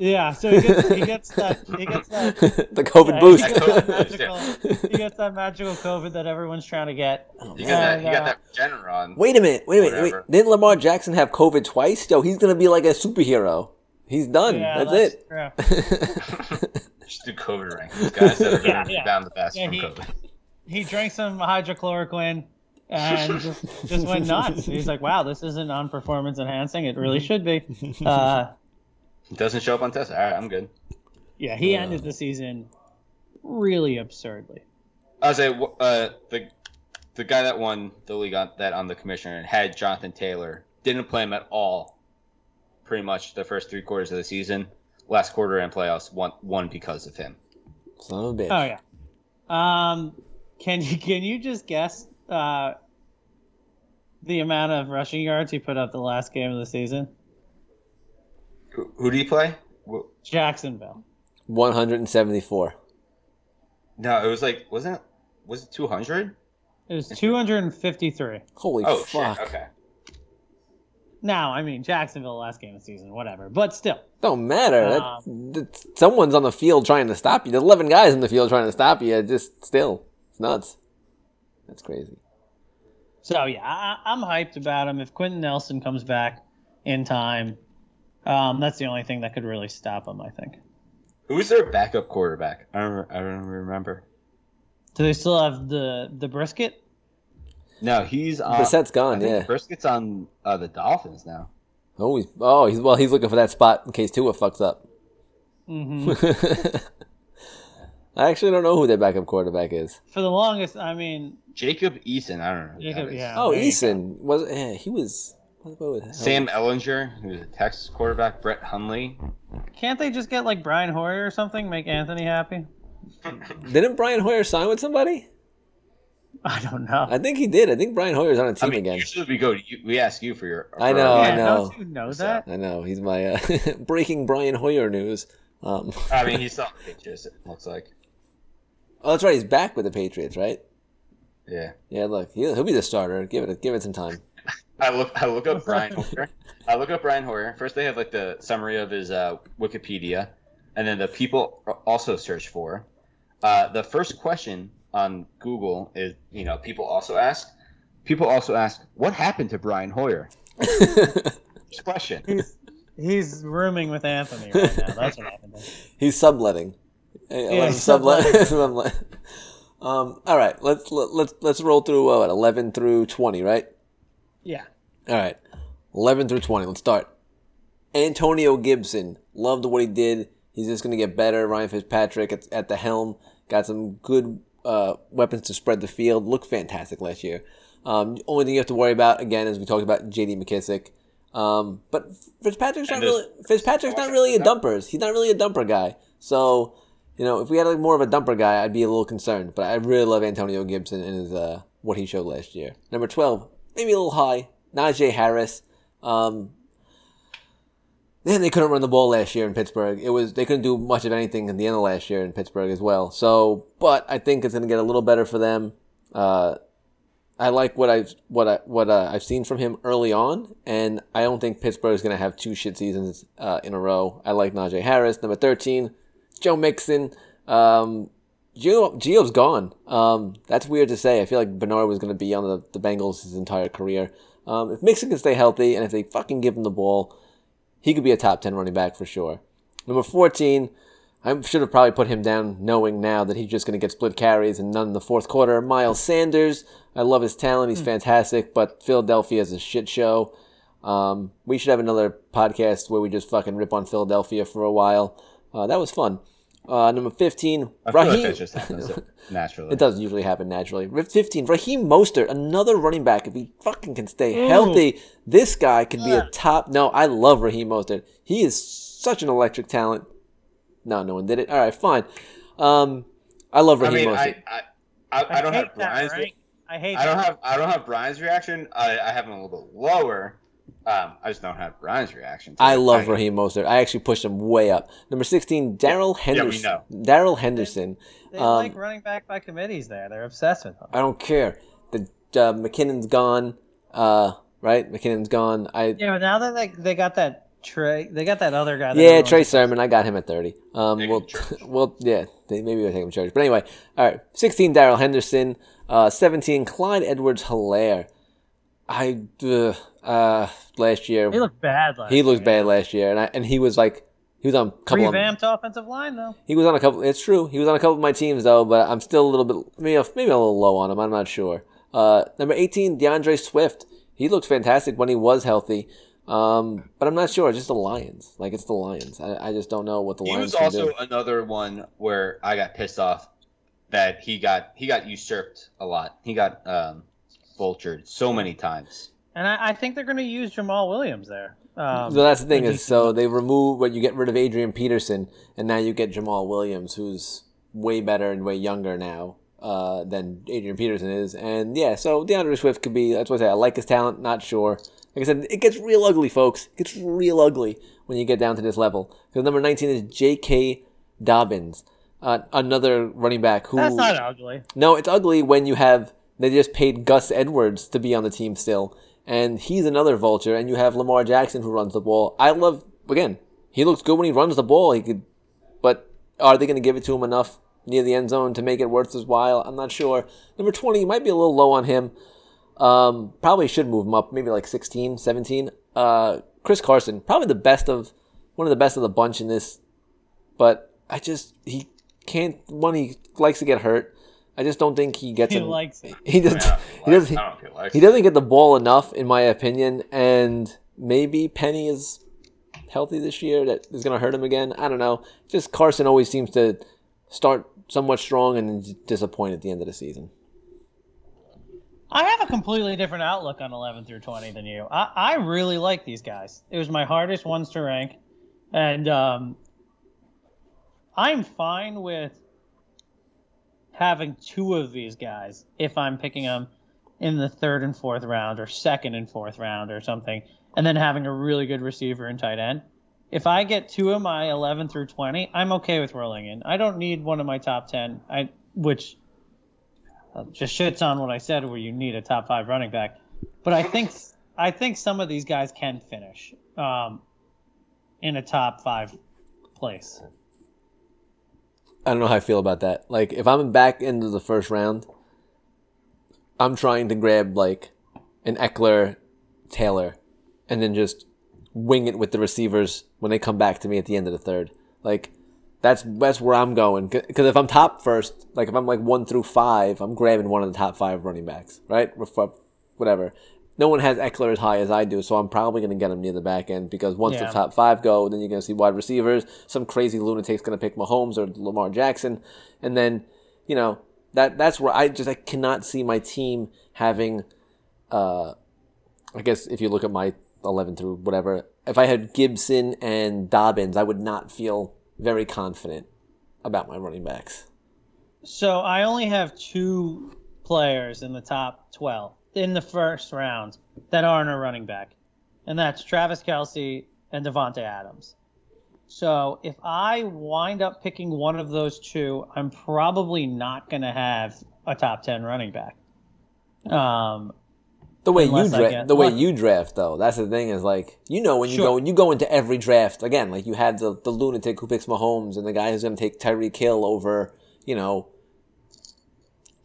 Yeah, so he gets, he gets that he gets that the COVID Yeah, boost. He gets, that magical, he gets that magical COVID that everyone's trying to get. Oh, you got that. You got that uh, Regeneron. Wait a minute. Wait a minute. Wait. Didn't Lamar Jackson have COVID twice? Yo, he's gonna be like a superhero. He's done. Yeah, that's, that's it. Just do COVID rankings. Guys that are Yeah, yeah. rebound the best Yeah, from he- COVID. he drank some hydrochloroquine and just, just went nuts. He's like, "Wow, this isn't on performance enhancing. It really should be." Uh, Doesn't show up on test. All right, I'm good. yeah, he Uh. ended the season really absurdly. I was say uh, the the guy that won the league on that on the commissioner and had Jonathan Taylor didn't play him at all. Pretty much the first three quarters of the season, last quarter and playoffs won won because of him. Son of a bitch. Oh yeah. Um, can you can you just guess uh, the amount of rushing yards he put up the last game of the season? Who, who do you play? Jacksonville. 174. No, it was like wasn't it was it 200? It was 253. Holy Oh fuck. shit. Okay. Now, I mean Jacksonville last game of the season, whatever. But still, Don't matter. Um, That- that's- someone's on the field trying to stop you. There's 11 guys in the field trying to stop you. Just still. It's nuts. That's crazy. So yeah, I, I'm hyped about him. If Quenton Nelson comes back in time, um, that's the only thing that could really stop him. I think. Who's their backup quarterback? I don't. I don't remember. Do they still have the the brisket? No, he's on. Brissett's I gone, think yeah. Brisket's on uh, the Dolphins now. Oh, he's, oh, he's, well, he's looking for that spot in case Tua fucks up. hmm I actually don't know who their backup quarterback is. For the longest, I mean, Jacob Eason. I don't know. Who Jacob, that is. yeah. Oh, there Eason was yeah, he was what, what was Sam Ehlinger, who's a Texas quarterback. Brett Hundley. can't they just get like Brian Hoyer or something, make Anthony happy? Didn't Brian Hoyer sign with somebody? I don't know. I think he did. I think Brian Hoyer's on a I team mean, again. usually we go. You, we ask you for your. I know, our- I know. Don't you know So- that? I know he's my uh, breaking Brian Hoyer news. Um, I mean, he's still on the Patriots. It looks like. Oh, that's right. He's back with the Patriots, right? Yeah. Yeah. Look, he'll, he'll be the starter. Give it give it some time. I look. I look up Brian Hoyer. I look up Brian Hoyer. First, they have like the summary of his uh, Wikipedia, and then the people also search for. Uh, the first question on Google is, you know, people also ask. People also ask, what happened to Brian Hoyer? Question. He's he's rooming with Anthony right now. That's what happened. He's subletting. Hey, Yeah, let him he's sublet. sublet. um, all right, let's let, let's let's roll through uh, what eleven through twenty, right? Yeah. All right, eleven through twenty. Let's start. Antonio Gibson loved what he did. He's just going to get better. Ryan Fitzpatrick at, at the helm got some good uh, weapons to spread the field. Looked fantastic last year. Um, only thing you have to worry about again, as we talked about, J.D. McKissic. Um, but Fitzpatrick's not And there's- really Fitzpatrick's not really a dumpers. He's not really a dumper guy. So you know, if we had like more of a dumper guy, I'd be a little concerned. But I really love Antonio Gibson and his uh, what he showed last year. Number twelve, maybe a little high. Najee Harris. Um, man, they couldn't run the ball last year in Pittsburgh. It was they couldn't do much of anything in the end of last year in Pittsburgh as well. So, but I think it's going to get a little better for them. Uh, I like what I've what I what uh, I've seen from him early on, and I don't think Pittsburgh is going to have two shit seasons uh, in a row. I like Najee Harris, number thirteen, Joe Mixon. Um, Gio, Gio's gone. Um, that's weird to say. I feel like Bernard was going to be on the, the Bengals his entire career. Um, if Mixon can stay healthy, and if they fucking give him the ball, he could be a top 10 running back for sure. Number 14, I should have probably put him down knowing now that he's just going to get split carries and none in the fourth quarter. Miles Sanders, I love his talent. He's fantastic, but Philadelphia is a shit show. Um, we should have another podcast where we just fucking rip on Philadelphia for a while. Uh, that was fun. Uh, number 15, I feel like Raheem. that just happens naturally. It doesn't usually happen naturally. 15, Raheem Mostert, another running back. If he fucking can stay Ooh. healthy, this guy could be a top. No, I love Raheem Mostert. He is such an electric talent. No, no one did it. All right, fine. Um, I love I Raheem mean, Mostert. I, I, I, I don't hate have that Brian's. rank. I hate I don't that. have I don't have Brian's reaction. I, I have him a little bit lower. Um, I just don't have Brian's reaction. to I it. love Raheem Mostert. I actually pushed him way up. Number 16, Darrell we Henderson. know. Darrell Henderson. They um, like running back by committees there. They're obsessed with them. I don't care. The uh, McKinnon's gone. Uh, right? McKinnon's gone. I Yeah, but now that they, they got that Trey, they got that other guy. That Yeah, Trey Sermon. I got him at thirty. Um, Take we'll, him to church. well, yeah, they, maybe we'll take him to church. But anyway, all right. Sixteen, Darrell Henderson. Uh, seventeen, Clyde Edwards Helaire. I uh, uh last year He looked bad last he looked year. bad last year, and I, and he was like he was on a couple of Revamped offensive line though. he was on a couple. It's true he was on a couple of my teams though, but I'm still a little bit maybe a- maybe a little low on him. I'm not sure. Uh, number 18, D'Andre Swift. He looked fantastic when he was healthy. Um, but I'm not sure. It's Just the Lions. Like it's the Lions. I, I just don't know what the He Lions was also do. another one where I got pissed off that he got he got usurped a lot. He got um, vultured so many times. And I, I think they're going to use Jamaal Williams there. Um, so that's the thing is, so they remove what you get rid of Adrian Peterson, and now you get Jamaal Williams, who's way better and way younger now uh, than Adrian Peterson is. And yeah, so D'Andre Swift could be. That's what I say. I like his talent. Not sure. Like I said, it gets real ugly, folks. It gets real ugly when you get down to this level. Because number 19 is J.K. Dobbins, uh, another running back who. that's not ugly. No, it's ugly when you have they just paid Gus Edwards to be on the team still, and he's another vulture, and you have Lamar Jackson who runs the ball. I love again, he looks good when he runs the ball. He could, but are they going to give it to him enough near the end zone to make it worth his while? I'm not sure. Number 20 might be a little low on him. Um, probably should move him up, maybe like 16, 17. Uh, Chris Carson, probably the best of one of the best of the bunch in this, but I just he can't. One, he likes to get hurt. I just don't think he gets. He en- likes it. He just Yeah, he doesn't I don't feel like he doesn't get the ball enough, in my opinion. And maybe Penny is healthy this year. That is going to hurt him again. I don't know. Just Carson always seems to start somewhat strong and then disappoint at the end of the season. I have a completely different outlook on 11 through 20 than you. I, I really like these guys. It was my hardest ones to rank. And um, I'm fine with having two of these guys if I'm picking them in the third and fourth round or second and fourth round or something, and then having a really good receiver and tight end. If I get two of my 11 through 20, I'm okay with rolling in. I don't need one of my top 10, I which uh, just shits on what I said, where you need a top five running back. But I think I think some of these guys can finish um, in a top five place. I don't know how I feel about that. Like if I'm back into the first round, I'm trying to grab like an Ekeler, Taylor, and then just wing it with the receivers when they come back to me at the end of the third. Like that's that's where I'm going. Because if I'm top first, like if I'm like one through five, I'm grabbing one of the top five running backs, right? Whatever. No one has Ekeler as high as I do, so I'm probably going to get him near the back end because once Yeah. the top five go, then you're going to see wide receivers. Some crazy lunatic's going to pick Mahomes or Lamar Jackson, and then you know that that's where I just I cannot see my team having. Uh, I guess if you look at my 11 through whatever, if I had Gibson and Dobbins, I would not feel very confident about my running backs. So I only have two players in the top 12 in the first round that aren't a running back, and that's Travis Kelce and Davante Adams. So if I wind up picking one of those two, I'm probably not going to have a top 10 running back. Um, The way you I draft, the way you draft, though, that's the thing is like you know when you Sure. go when you go into every draft again, like you had the the lunatic who picks Mahomes and the guy who's going to take Tyreek Hill over, you know,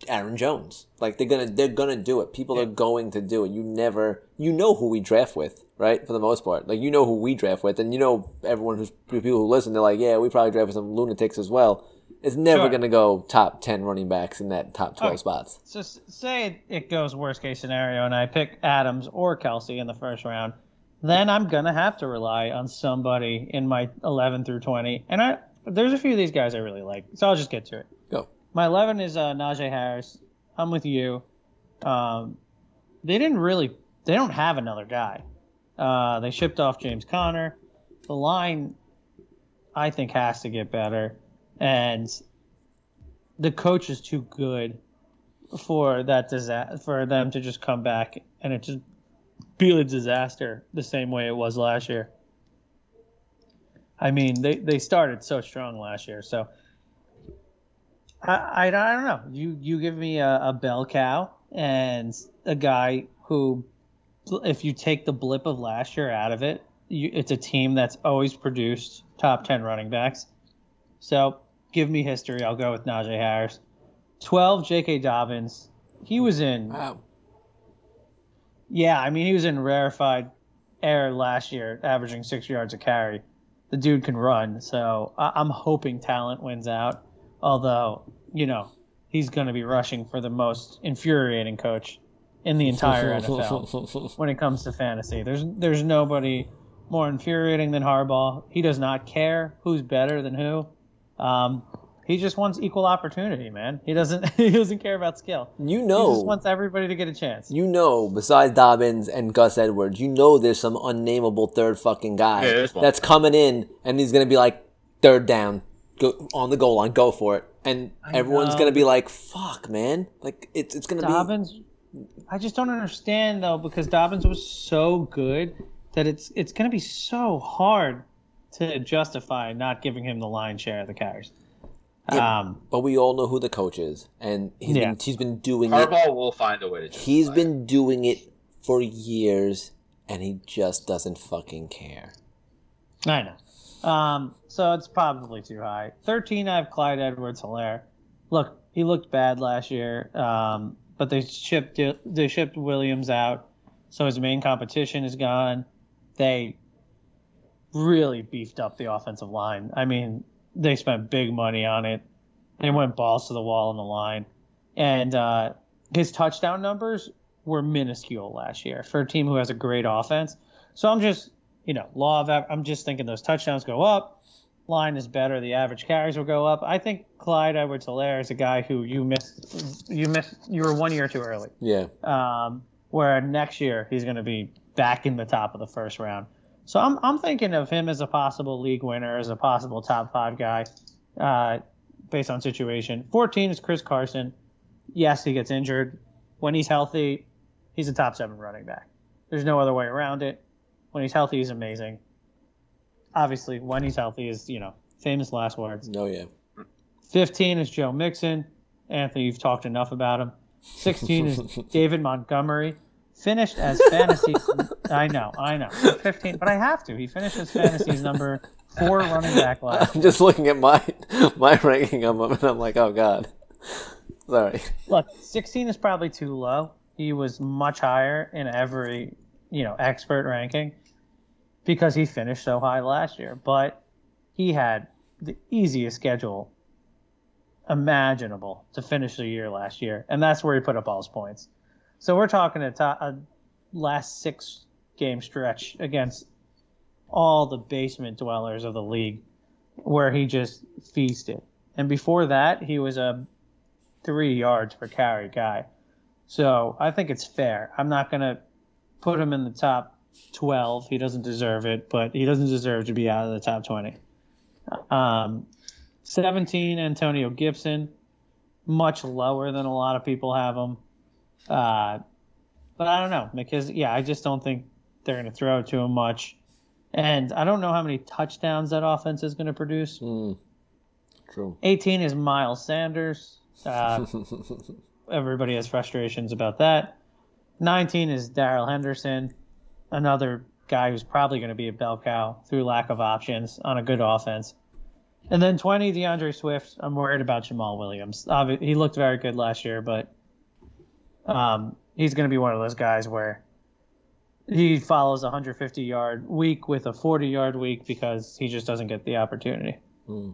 Aaron Jones. Like they're gonna they're gonna do it. People are going to do it. You never you know who we draft with, right? For the most part, like you know who we draft with, and you know everyone who's people who listen. They're like, yeah, we probably draft with some lunatics as well. It's never Sure. gonna go top ten running backs in that top twelve Okay. spots. so say it goes worst case scenario and I pick Adams or Kelce in the first round, then I'm gonna have to rely on somebody in my 11 through 20. And I there's a few of these guys I really like, so I'll just get to it. My 11 is uh, Najee Harris. I'm with you. Um, they didn't really they don't have another guy. Uh, they shipped off James Conner. The line, I think, has to get better, and the coach is too good for that disaster for them to just come back and it just be a disaster the same way it was last year. I mean, they, they started so strong last year, so I, I, I don't know. You you give me a, a bell cow and a guy who, if you take the blip of last year out of it, you, it's a team that's always produced top ten running backs. So give me history. I'll go with Najee Harris. Twelve, J.K. Dobbins. He was in Wow. Yeah, I mean he was in rarefied air last year, averaging six yards a carry. The dude can run, so I- I'm hoping talent wins out. Although, you know, he's going to be rushing for the most infuriating coach in the entire NFL when it comes to fantasy. There's there's nobody more infuriating than Harbaugh. He does not care who's better than who. Um, he just wants equal opportunity, man. He doesn't he doesn't care about skill. You know, He just wants everybody to get a chance. you know, besides Dobbins and Gus Edwards, you know there's some unnameable third fucking guy Yeah, that's coming in and he's gonna be like third down, go on the goal line, go for it, and I everyone's know. gonna be like, "Fuck, man!" Like it's it's gonna be Dobbins, I just don't understand though because Dobbins was so good that it's it's going to be so hard to justify not giving him the line share of the carries. Yeah. Um. But we all know who the coach is, and he's Yeah. been he's been doing it. Harbaugh will find a way to. Justify He's it. been doing it for years, and he just doesn't fucking care. I know. Um, so it's probably too high. 13, I have Clyde Edwards Helaire. Look, he looked bad last year, um, but they shipped they shipped Williams out, so his main competition is gone. They really beefed up the offensive line. I mean, they spent big money on it. They went balls to the wall on the line, and uh, his touchdown numbers were minuscule last year for a team who has a great offense. So I'm just you know, law of I'm just thinking those touchdowns go up, line is better, the average carries will go up. I think Clyde Edwards Helaire is a guy who you missed you missed you were one year too early. Yeah, Um, where next year he's going to be back in the top of the first round. So I'm I'm thinking of him as a possible league winner, as a possible top five guy, uh, based on situation. 14 is Chris Carson. Yes, he gets injured. When he's healthy, he's a top seven running back. There's no other way around it. When he's healthy, he's amazing. Obviously, when he's healthy is you know famous last words. no, yeah. 15 is Joe Mixon. Anthony, you've talked enough about him. 16 is David Montgomery. Finished as fantasy. I know, I know. 15, but I have to. He finished as fantasy's number four running back last. I'm just looking at my my ranking of him, and I'm like, oh god. Sorry. Look, 16 is probably too low. He was much higher in every, you know, expert ranking because he finished so high last year. But he had the easiest schedule imaginable to finish the year last year, and that's where he put up all his points. So we're talking a, to- a last six game stretch against all the basement dwellers of the league, where he just feasted. And before that, he was a three yards per carry guy. So I think it's fair. I'm not gonna put him in the top 12. He doesn't deserve it, but he doesn't deserve to be out of the top 20. Um, 17, Antonio Gibson, much lower than a lot of people have him. Uh, but I don't know because yeah, I just don't think they're going to throw it to him much, and I don't know how many touchdowns that offense is going to produce. Mm. True. 18 is Miles Sanders. Uh, everybody has frustrations about that. 19 is Darrell Henderson, another guy who's probably going to be a bell cow through lack of options on a good offense. And then 20, D'Andre Swift. I'm worried about Jamaal Williams. Obvi- he looked very good last year, but um, he's going to be one of those guys where he follows a 150 yard week with a 40 yard week because he just doesn't get the opportunity. Mm.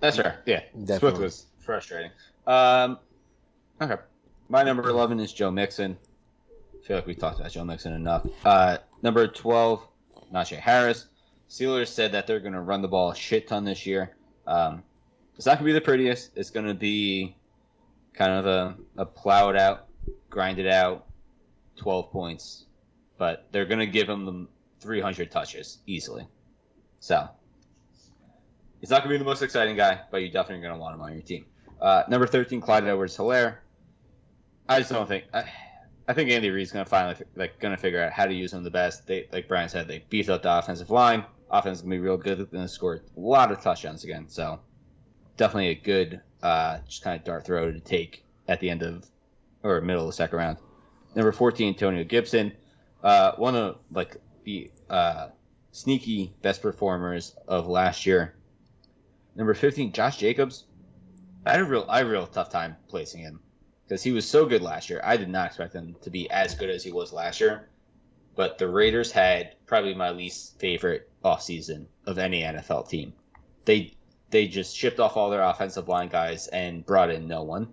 That's fair. Yeah, Swift Definitely. was frustrating. Um, okay, my number eleven is Joe Mixon. Feel like we talked about Joe Mixon enough. Uh, number twelve, Najee Harris. Steelers said that they're going to run the ball a shit ton this year. Um, it's not going to be the prettiest. It's going to be kind of a, a plowed out, grinded out, twelve points, but they're going to give him the three hundred touches easily. So He's not going to be the most exciting guy, but you're definitely going to want him on your team. Uh, number 13, Clyde Edwards Helaire. I just don't think. I, I think Andy Reid's to finally like to figure out how to use him the best. They, like Brian said, they beefed up the offensive line. Offense is going to be real good. They're to score a lot of touchdowns again. So definitely a good, uh, just kind of dart throw to take at the end of or middle of the second round. Number 14, Antonio Gibson. Uh, one of like the uh, sneaky best performers of last year. Number 15, Josh Jacobs. I had a real, I had a real tough time placing him. Because he was so good last year. I did not expect him to be as good as he was last year. But the Raiders had probably my least favorite offseason of any NFL team. They they just shipped off all their offensive line guys and brought in no one.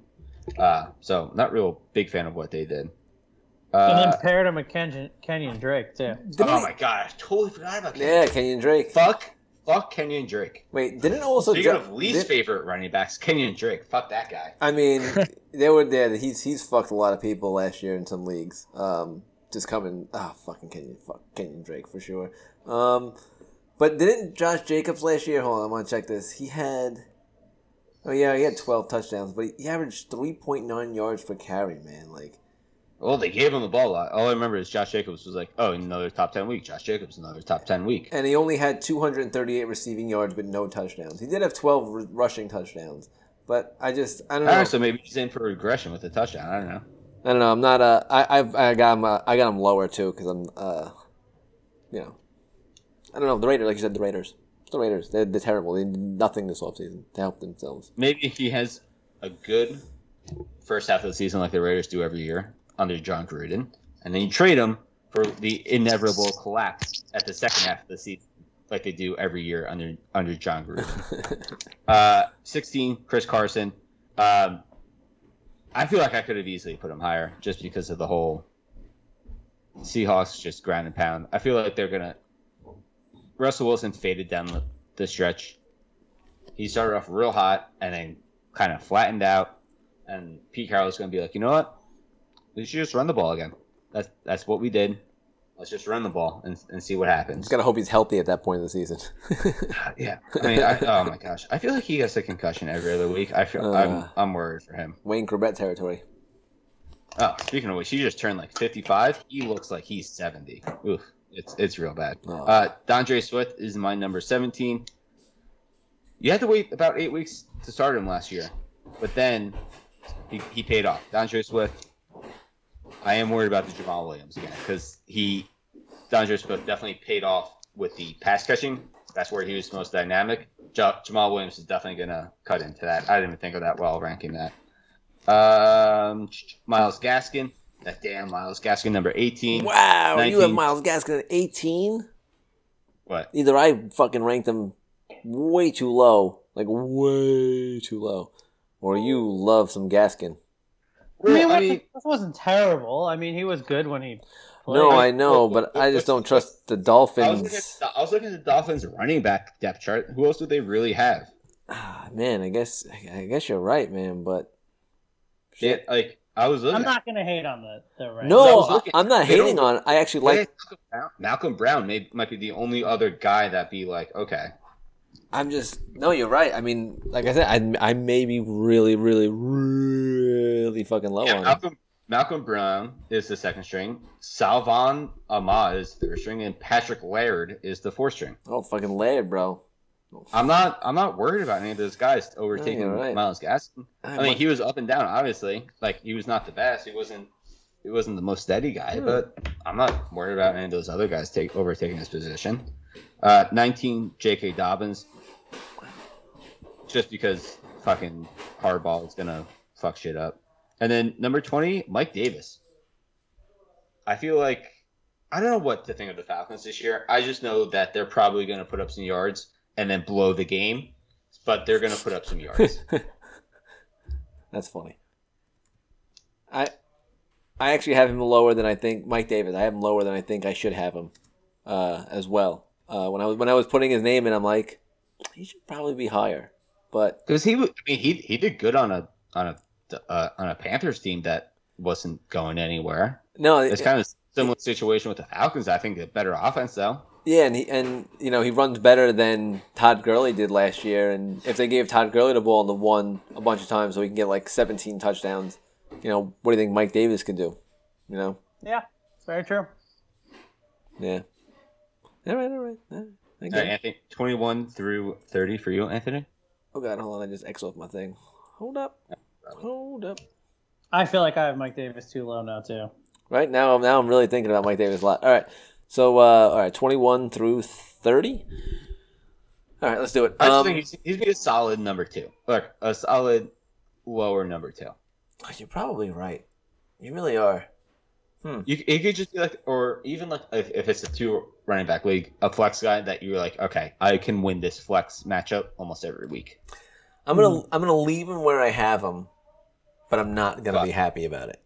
Uh, so not real big fan of what they did. and Uh, then paired him with Kenyon, Kenyon Drake too. Oh my god, I totally forgot about Yeah, Kenyon. Kenyon Drake. Fuck, fuck Kenyon Drake. Wait, didn't also Speaking dra- of least did- favorite running backs, Kenyon Drake. Fuck that guy. I mean, they were there. He's he's fucked a lot of people last year in some leagues. Um, just coming, ah, fucking Kenyon, fuck Kenyon Drake for sure. Um, but didn't Josh Jacobs last year? Hold on, I want to check this. He had, oh yeah, he had twelve touchdowns, but he averaged three point nine yards per carry. Man, like, Well, they gave him the ball a lot. All I remember is Josh Jacobs was like, "Oh, another top ten week." Josh Jacobs, another top ten week. and he only had two hundred and thirty eight receiving yards, but no touchdowns. He did have twelve r- rushing touchdowns, but I just, I don't know. So maybe he's in for regression with a touchdown. I don't know. I don't know. I'm not. Uh, I I've, I got him. Uh, I got him lower too because I'm. Uh, you know, I don't know. The Raiders, like you said, the Raiders. The Raiders. They're, they're terrible. They did nothing this offseason to help themselves. Maybe he has a good first half of the season, like the Raiders do every year under Jon Gruden, and then you trade him for the inevitable collapse at the second half of the season, like they do every year under under Jon Gruden. Uh, 16, Chris Carson. Um, I feel like I could have easily put him higher just because of the whole Seahawks just ground and pound. I feel like they're gonna. Russell Wilson faded down the, the stretch. He started off real hot and then kind of flattened out. And Pete Carroll is gonna be like, you know what? We should just run the ball again. That's that's what we did. Let's just run the ball and, and see what happens. Just gotta hope he's healthy at that point of the season. Yeah, I mean, I, oh my gosh, I feel like he gets a concussion every other week. I feel I'm Uh. I'm worried for him. Wayne Chrebet territory. Oh, speaking of which, he just turned like 55. He looks like he's 70. Oof, it's it's real bad. Oh. Uh, D'Andre Swift is my number 17. You had to wait about eight weeks to start him last year, but then he, he paid off. D'Andre Swift. I am worried about the Jamaal Williams again because he, D'Andre Swift definitely paid off with the pass catching. That's where he was most dynamic. Ja- Jamaal Williams is definitely gonna cut into that. I didn't even think of that while ranking that. Um, Myles Gaskin. That damn Myles Gaskin, number 18. Wow, you have Myles Gaskin at 18. What? Either I fucking ranked him way too low, like way too low, or you love some Gaskin. I mean, it Well, I wasn't, mean, this wasn't terrible. I mean, he was good when he played. No, I know, but I just don't trust the I was, Dolphins. at, I was looking at the Dolphins' running back depth chart. Who else do they really have? Ah, man, I guess I guess you're right, man. But Yeah, like I was looking. I'm at, not gonna hate on the the Rams. I no, was looking- I, am not they hating don't- on. I actually like. Malcolm Brown, Malcolm Brown may, might be the only other guy that be like, okay, I'm just no. You're right. I mean, like I said, I I may be really, really, really fucking low yeah, on. Malcolm Malcolm Brown is the second string. Salvon Ahmed is the third string, and Patrick Laird is the fourth string. Oh, fucking Laird, bro. I'm not. I'm not worried about any of those guys overtaking you're right. Myles Gaskin. I mean, he was up and down, obviously. Like he was not the best. He wasn't. He wasn't the most steady guy, Hmm. but I'm not worried about any of those other guys take overtaking his position. Uh, 19, J.K. Dobbins. Just because fucking Harbaugh is gonna fuck shit up. And then number 20, Mike Davis. I feel like I don't know what to think of the Falcons this year. I just know that they're probably gonna put up some yards and then blow the game, but they're gonna put up some yards. That's funny. I I actually have him lower than I think Mike Davis. I have him lower than I think I should have him uh, as well. Uh, when I was when I was putting his name in, I'm like, he should probably be higher. But Because he, I mean, he he did good on a on a uh, on a Panthers team that wasn't going anywhere. no, It's it- kind of a similar situation with the Falcons. I think a better offense though. yeah, and he, and you know he runs better than Todd Gurley did last year. And if they gave Todd Gurley the ball and the one a bunch of times, so he can get like 17 touchdowns, you know, what do you think Mike Davis can do? You know, Yeah, it's very true. yeah. All right, all right. All right. I All right. Anthony, twenty one through thirty for you, Anthony. Oh god, hold on, I just X off my thing. Hold up. Hold up. I feel like I have Mike Davis too low now too. Right now now I'm really thinking about Mike Davis a lot. Alright. So uh all right, twenty one through thirty. Alright, let's do it. I just Um, think he's, he's be a solid number two, or a solid lower number two. You're probably right. You really are. You, it could just be like, or even like if, if it's a two running back league, a flex guy that you're like, okay, I can win this flex matchup almost every week. I'm gonna hmm. I'm gonna leave him where I have him, but I'm not gonna Fuck. be happy about it.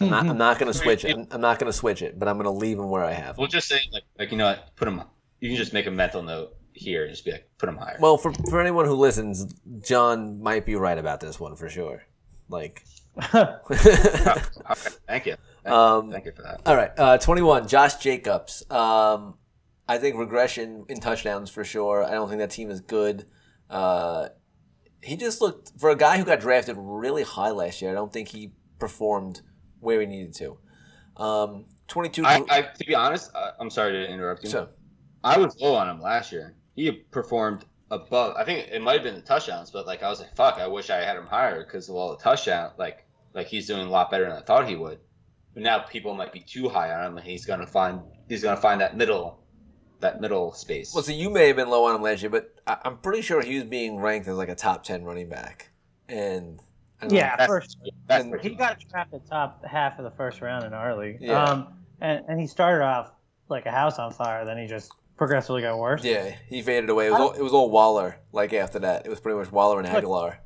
I'm not, I'm not gonna switch it. I'm, I'm not gonna switch it, but I'm gonna leave him where I have him. We'll just say like, like you know what, put him. You can just make a mental note here and just be like, put him higher. Well, for for anyone who listens, John might be right about this one for sure. Like, oh, okay, thank you. Thank, Um, thank you for that. all right, uh, 21, Josh Jacobs. Um, I think regression in touchdowns for sure. I don't think that team is good. Uh, he just looked for a guy who got drafted really high last year. I don't think he performed where he needed to. Um, 22. I, I, to be honest, I, I'm sorry to interrupt you. so, I was low on him last year. He performed above. I think it might have been the touchdowns, but like I was like, fuck, I wish I had him higher because of all the touchdown. Like, like he's doing a lot better than I thought he would. But now people might be too high on him, and he's gonna find he's gonna find that middle, that middle space. well, so you may have been low on him last year, but I, I'm pretty sure he was being ranked as like a top 10 running back. And I don't know. yeah, That's- first That's and what he he got drafted top half of the first round in our league. Yeah. Um, and, and he started off like a house on fire. Then he just progressively got worse. Yeah, he faded away. It was all, it was all Waller. Like after that, it was pretty much Waller and Agholor.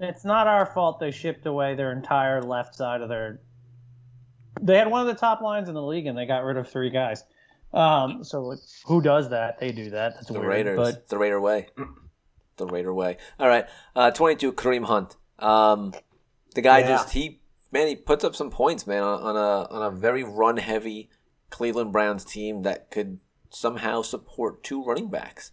It's not our fault they shipped away their entire left side of their. They had one of the top lines in the league, and they got rid of three guys. Um, so like, who does that? They do that. That's The weird. Raiders, But the Raider way, the Raider way. All right, uh, twenty-two. Kareem Hunt. Um, the guy Yeah. just he man he puts up some points, man, on, on a on a very run-heavy Cleveland Browns team that could somehow support two running backs.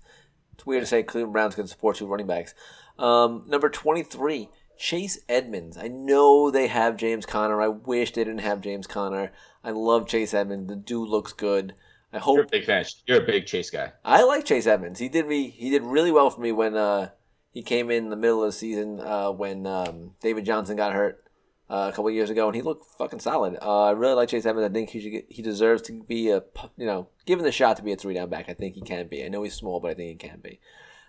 It's weird to say Cleveland Browns can support two running backs. Um, number twenty-three. Chase Edmonds. I know they have James Conner. I wish they didn't have James Conner. I love Chase Edmonds. The dude looks good. I hope You're a big fan. You're a big chase guy. I like Chase Edmonds. He did me. He did really well for me when uh, he came in the middle of the season uh, when um, David Johnson got hurt uh, a couple years ago, and he looked fucking solid. Uh, I really like Chase Edmonds. I think he should get, he deserves to be a p- you know given the shot to be a three down back. I think he can be. I know he's small, but I think he can be.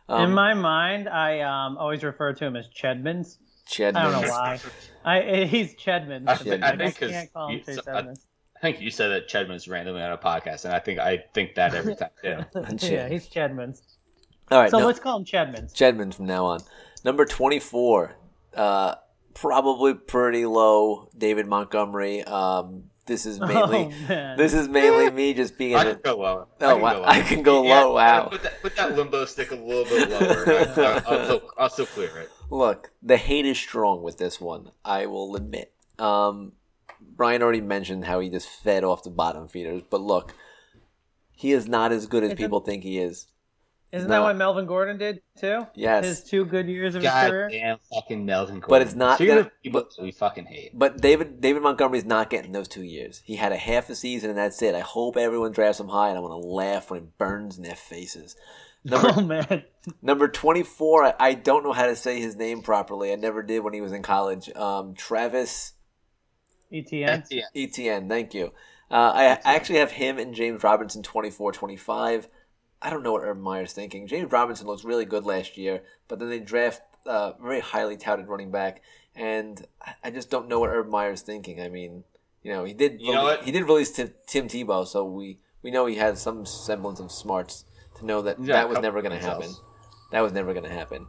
in Um, my mind, I um, always refer to him as Chedmans. Chad I don't know why. I he's Chedmans. I think- I, I can't call him you- Chase I- I think you said that Chedman's randomly on a podcast, and I think I think that every time too. yeah, he's Chedmans. All right, So no, let's call him Chedmans. Chedman from now on. Number twenty four. Uh, probably pretty low. David Montgomery. Um, this is mainly. oh. This is mainly me just being I a, can go lower. Oh, can wow. go I can go low, wow. Put that, put that limbo stick a little bit lower. I, I'll, I'll, still, I'll still clear it. Look, the hate is strong with this one. I will admit. Um, Brian already mentioned how he just fed off the bottom feeders, but look, he is not as good as Isn't- people think he is. Isn't no. that what Melvin Gordon did too? Yes. His two good years of his career. damn fucking Melvin Gordon. But it's not Speaking gonna- but- that we fucking hate. But David David Montgomery's not getting those two years. He had a half a season and that's it. I hope everyone drafts him high, and I'm gonna laugh when it burns in their faces. Number Oh man. number twenty four. I, I don't know how to say his name properly. I never did when he was in college. Um, Travis Etienne. Yeah. Etienne, thank you. Uh, I actually have him and James Robinson 24 25. I don't know what Urban Meyer's thinking. James Robinson looks really good last year, but then they draft uh, very highly touted running back, and I- I just don't know what Urban Meyer's thinking. I mean, you know, he did You know what? he did release Tim, Tim Tebow, so we we know he had some semblance of smarts to know that a that was never going to happen. else. That was never going to happen.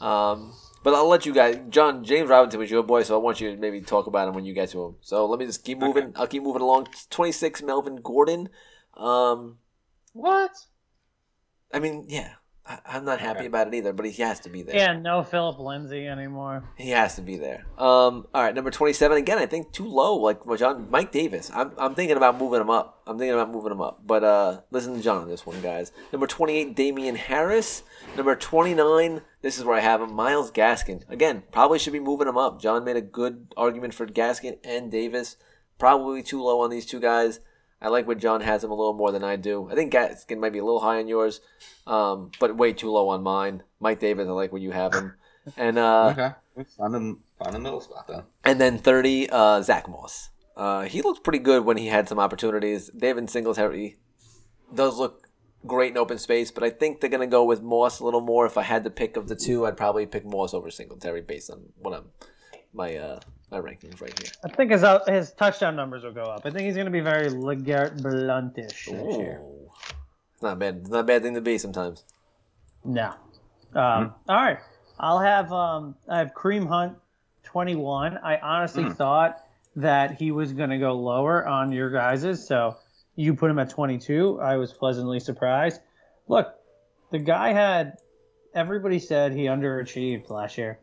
Um, but I'll let you guys. John James Robinson was your boy, so I want you to maybe talk about him when you get to him. So let me just keep moving. I'll keep moving along. Twenty six, Melvin Gordon. Um, What? I mean, yeah, I, I'm not happy Okay. about it either, but he has to be there. Yeah, no Phillip Lindsay anymore. He has to be there. Um, all right, number twenty-seven again. I think too low. Like John Mike Davis. I'm, I'm thinking about moving him up. I'm thinking about moving him up. But uh, listen to John on this one, guys. Number twenty-eight, Damien Harris. Number twenty-nine. This is where I have him. Myles Gaskin. Again, probably should be moving him up. John made a good argument for Gaskin and Davis. Probably too low on these two guys. I like when John has him a little more than I do. I think Gaskin might be a little high on yours, um, but way too low on mine. Mike Davis, I like where you have him. And uh, Okay. Find the, find the middle spot then. and then 30, uh, Zach Moss. Uh, he looked pretty good when he had some opportunities. David Singletary does look great in open space, but I think they're going to go with Moss a little more. If I had to pick of the two, I'd probably pick Moss over Singletary based on what I'm my uh my rankings right here. I think his his touchdown numbers will go up. I think he's going to be very LeGarrette Blountish this year. It's not bad. It's not a bad thing to be sometimes. No. Um, all right. I'll have um, I have Kareem Hunt 21. I honestly Mm. thought that he was going to go lower on your guys's, so you put him at 22. I was pleasantly surprised. Look, the guy had everybody said he underachieved last year.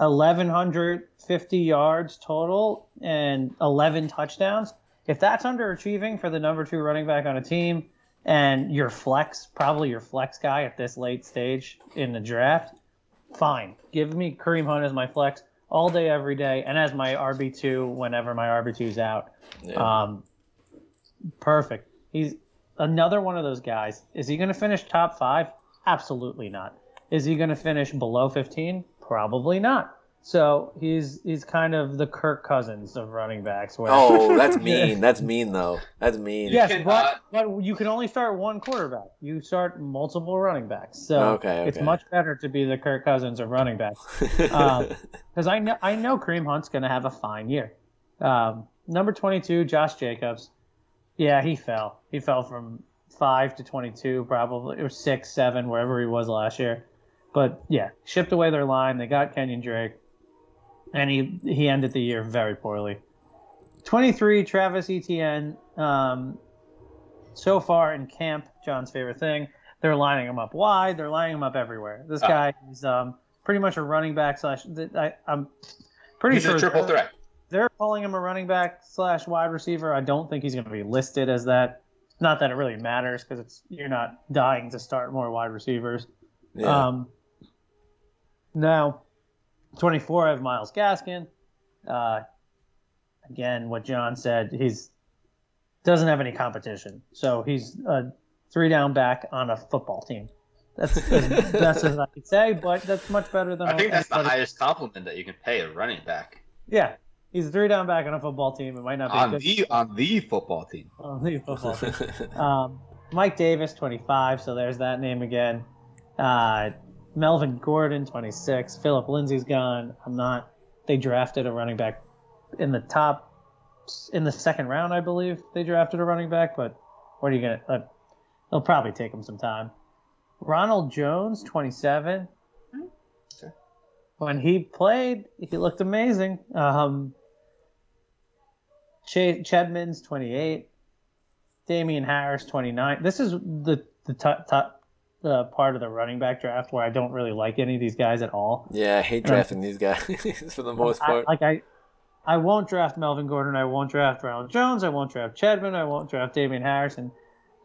1150 yards total and 11 touchdowns. If that's underachieving for the number 2 running back on a team, and your flex, probably your flex guy at this late stage in the draft, fine. Give me Kareem Hunt as my flex all day, every day, and as my RB2 whenever my RB2 is out. Yeah. Um, perfect. He's another one of those guys. Is he going to finish top five? Absolutely not. Is he going to finish below 15? Probably not. So he's he's kind of the Kirk Cousins of running backs. Where oh, that's mean. That's mean though. That's mean. Yes, cannot- but, but you can only start one quarterback. You start multiple running backs. So Okay, it's much better to be the Kirk Cousins of running backs. Because I know I know Kareem Hunt's going to have a fine year. Um, number 22, Josh Jacobs. Yeah, he fell. He fell from 5 to 22, probably, or 6, 7, wherever he was last year. But yeah, shipped away their line. They got Kenyan Drake. And he, he ended the year very poorly. 23, Travis Etienne. Um, so far in camp, John's favorite thing, they're lining him up wide. They're lining him up everywhere. This Ah. guy is um, pretty much a running back slash. I, I'm pretty He's sure a triple they're- threat. They're calling him a running back slash wide receiver. I don't think he's going to be listed as that. Not that it really matters because it's you're not dying to start more wide receivers. yeah. Um, now, 24, I have Myles Gaskin. Uh, again, what John said, he's doesn't have any competition, so he's a three down back on a football team. That's as best as I could say, but that's much better than I think that's the highest compliment that you can pay a running back Yeah, he's a three down back on a football team. It might not be on good the on the football team. on the football team. Um, Mike Davis, 25, so there's that name again. Uh, Melvin Gordon, 26. Phillip Lindsay's gone. I'm not. They drafted a running back in the top, in the second round, I believe. They drafted a running back, but what are you gonna? Uh, it'll probably take him some time. Ronald Jones, 27. Okay. When he played, he looked amazing. Um, Ch- Chedman's 28. Damien Harris, 29. This is the the top, top uh, part of the running back draft where I don't really like any of these guys at all. yeah, I hate drafting these guys for the most I, part. like I, I won't draft Melvin Gordon. I won't draft Ronald Jones. I won't draft Chedman. I won't draft Damien Harrison.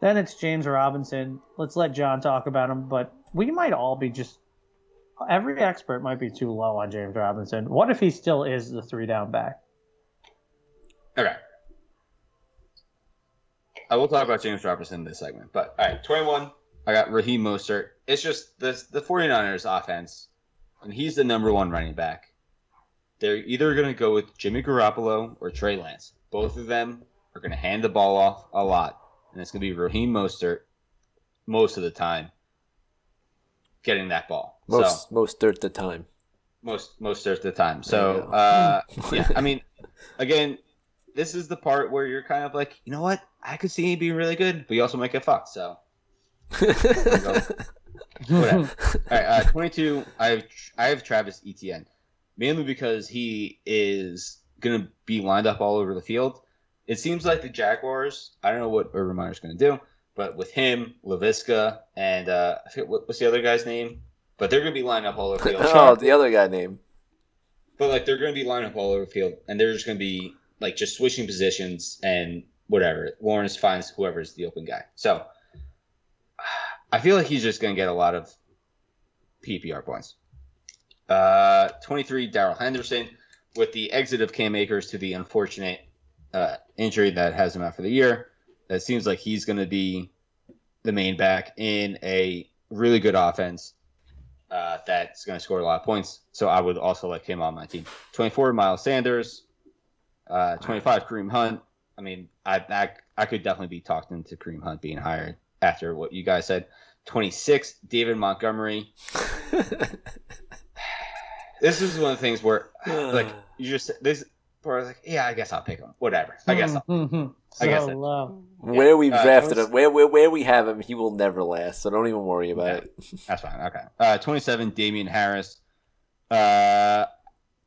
Then it's James Robinson. Let's let John talk about him. But we might all be just. Every expert might be too low on James Robinson. What if he still is the three down back? Okay. I will talk about James Robinson in this segment. But all right, 21. I got Raheem Mostert. It's just the the 49ers offense, and he's the number one running back. They're either going to go with Jimmy Garoppolo or Trey Lance. Both of them are going to hand the ball off a lot, and it's going to be Raheem Mostert most of the time getting that ball. Most so most dirt the time. most most of the time. So uh, yeah, I mean, again, this is the part where you're kind of like, you know what, I could see him being really good, but you also might get fucked. So whatever. All right, uh, 22. I have I have Travis Etienne, mainly because he is gonna be lined up all over the field. It seems like the Jaguars. I don't know what Urban Meyer's gonna do, but with him, Laviska, and uh, I forget what, what's the other guy's name, but they're gonna be lined up all over the field. oh, the other guy name. But like they're going to be lining up all over the field, and they're just going to be like just switching positions and whatever. Lawrence finds whoever's the open guy. So I feel like he's just going to get a lot of PPR points. Uh, 23, Darrell Henderson, with the exit of Cam Akers to the unfortunate uh, injury that has him out for the year. It seems like he's going to be the main back in a really good offense uh, that's going to score a lot of points. So I would also like him on my team. 24, Miles Sanders. Uh, 25, Kareem Hunt. I mean, I, I I could definitely be talked into Kareem Hunt being hired after what you guys said. 26, David Montgomery. this is one of the things where like you just this where I was like, yeah, I guess I'll pick him. Whatever. I guess I'll. Mhm. I guess So it- low. Where we've Uh, drafted was- him, where, where where we have him, he will never last. So don't even worry about Yeah. it. That's fine. Okay. Uh, 27, Damien Harris. Uh,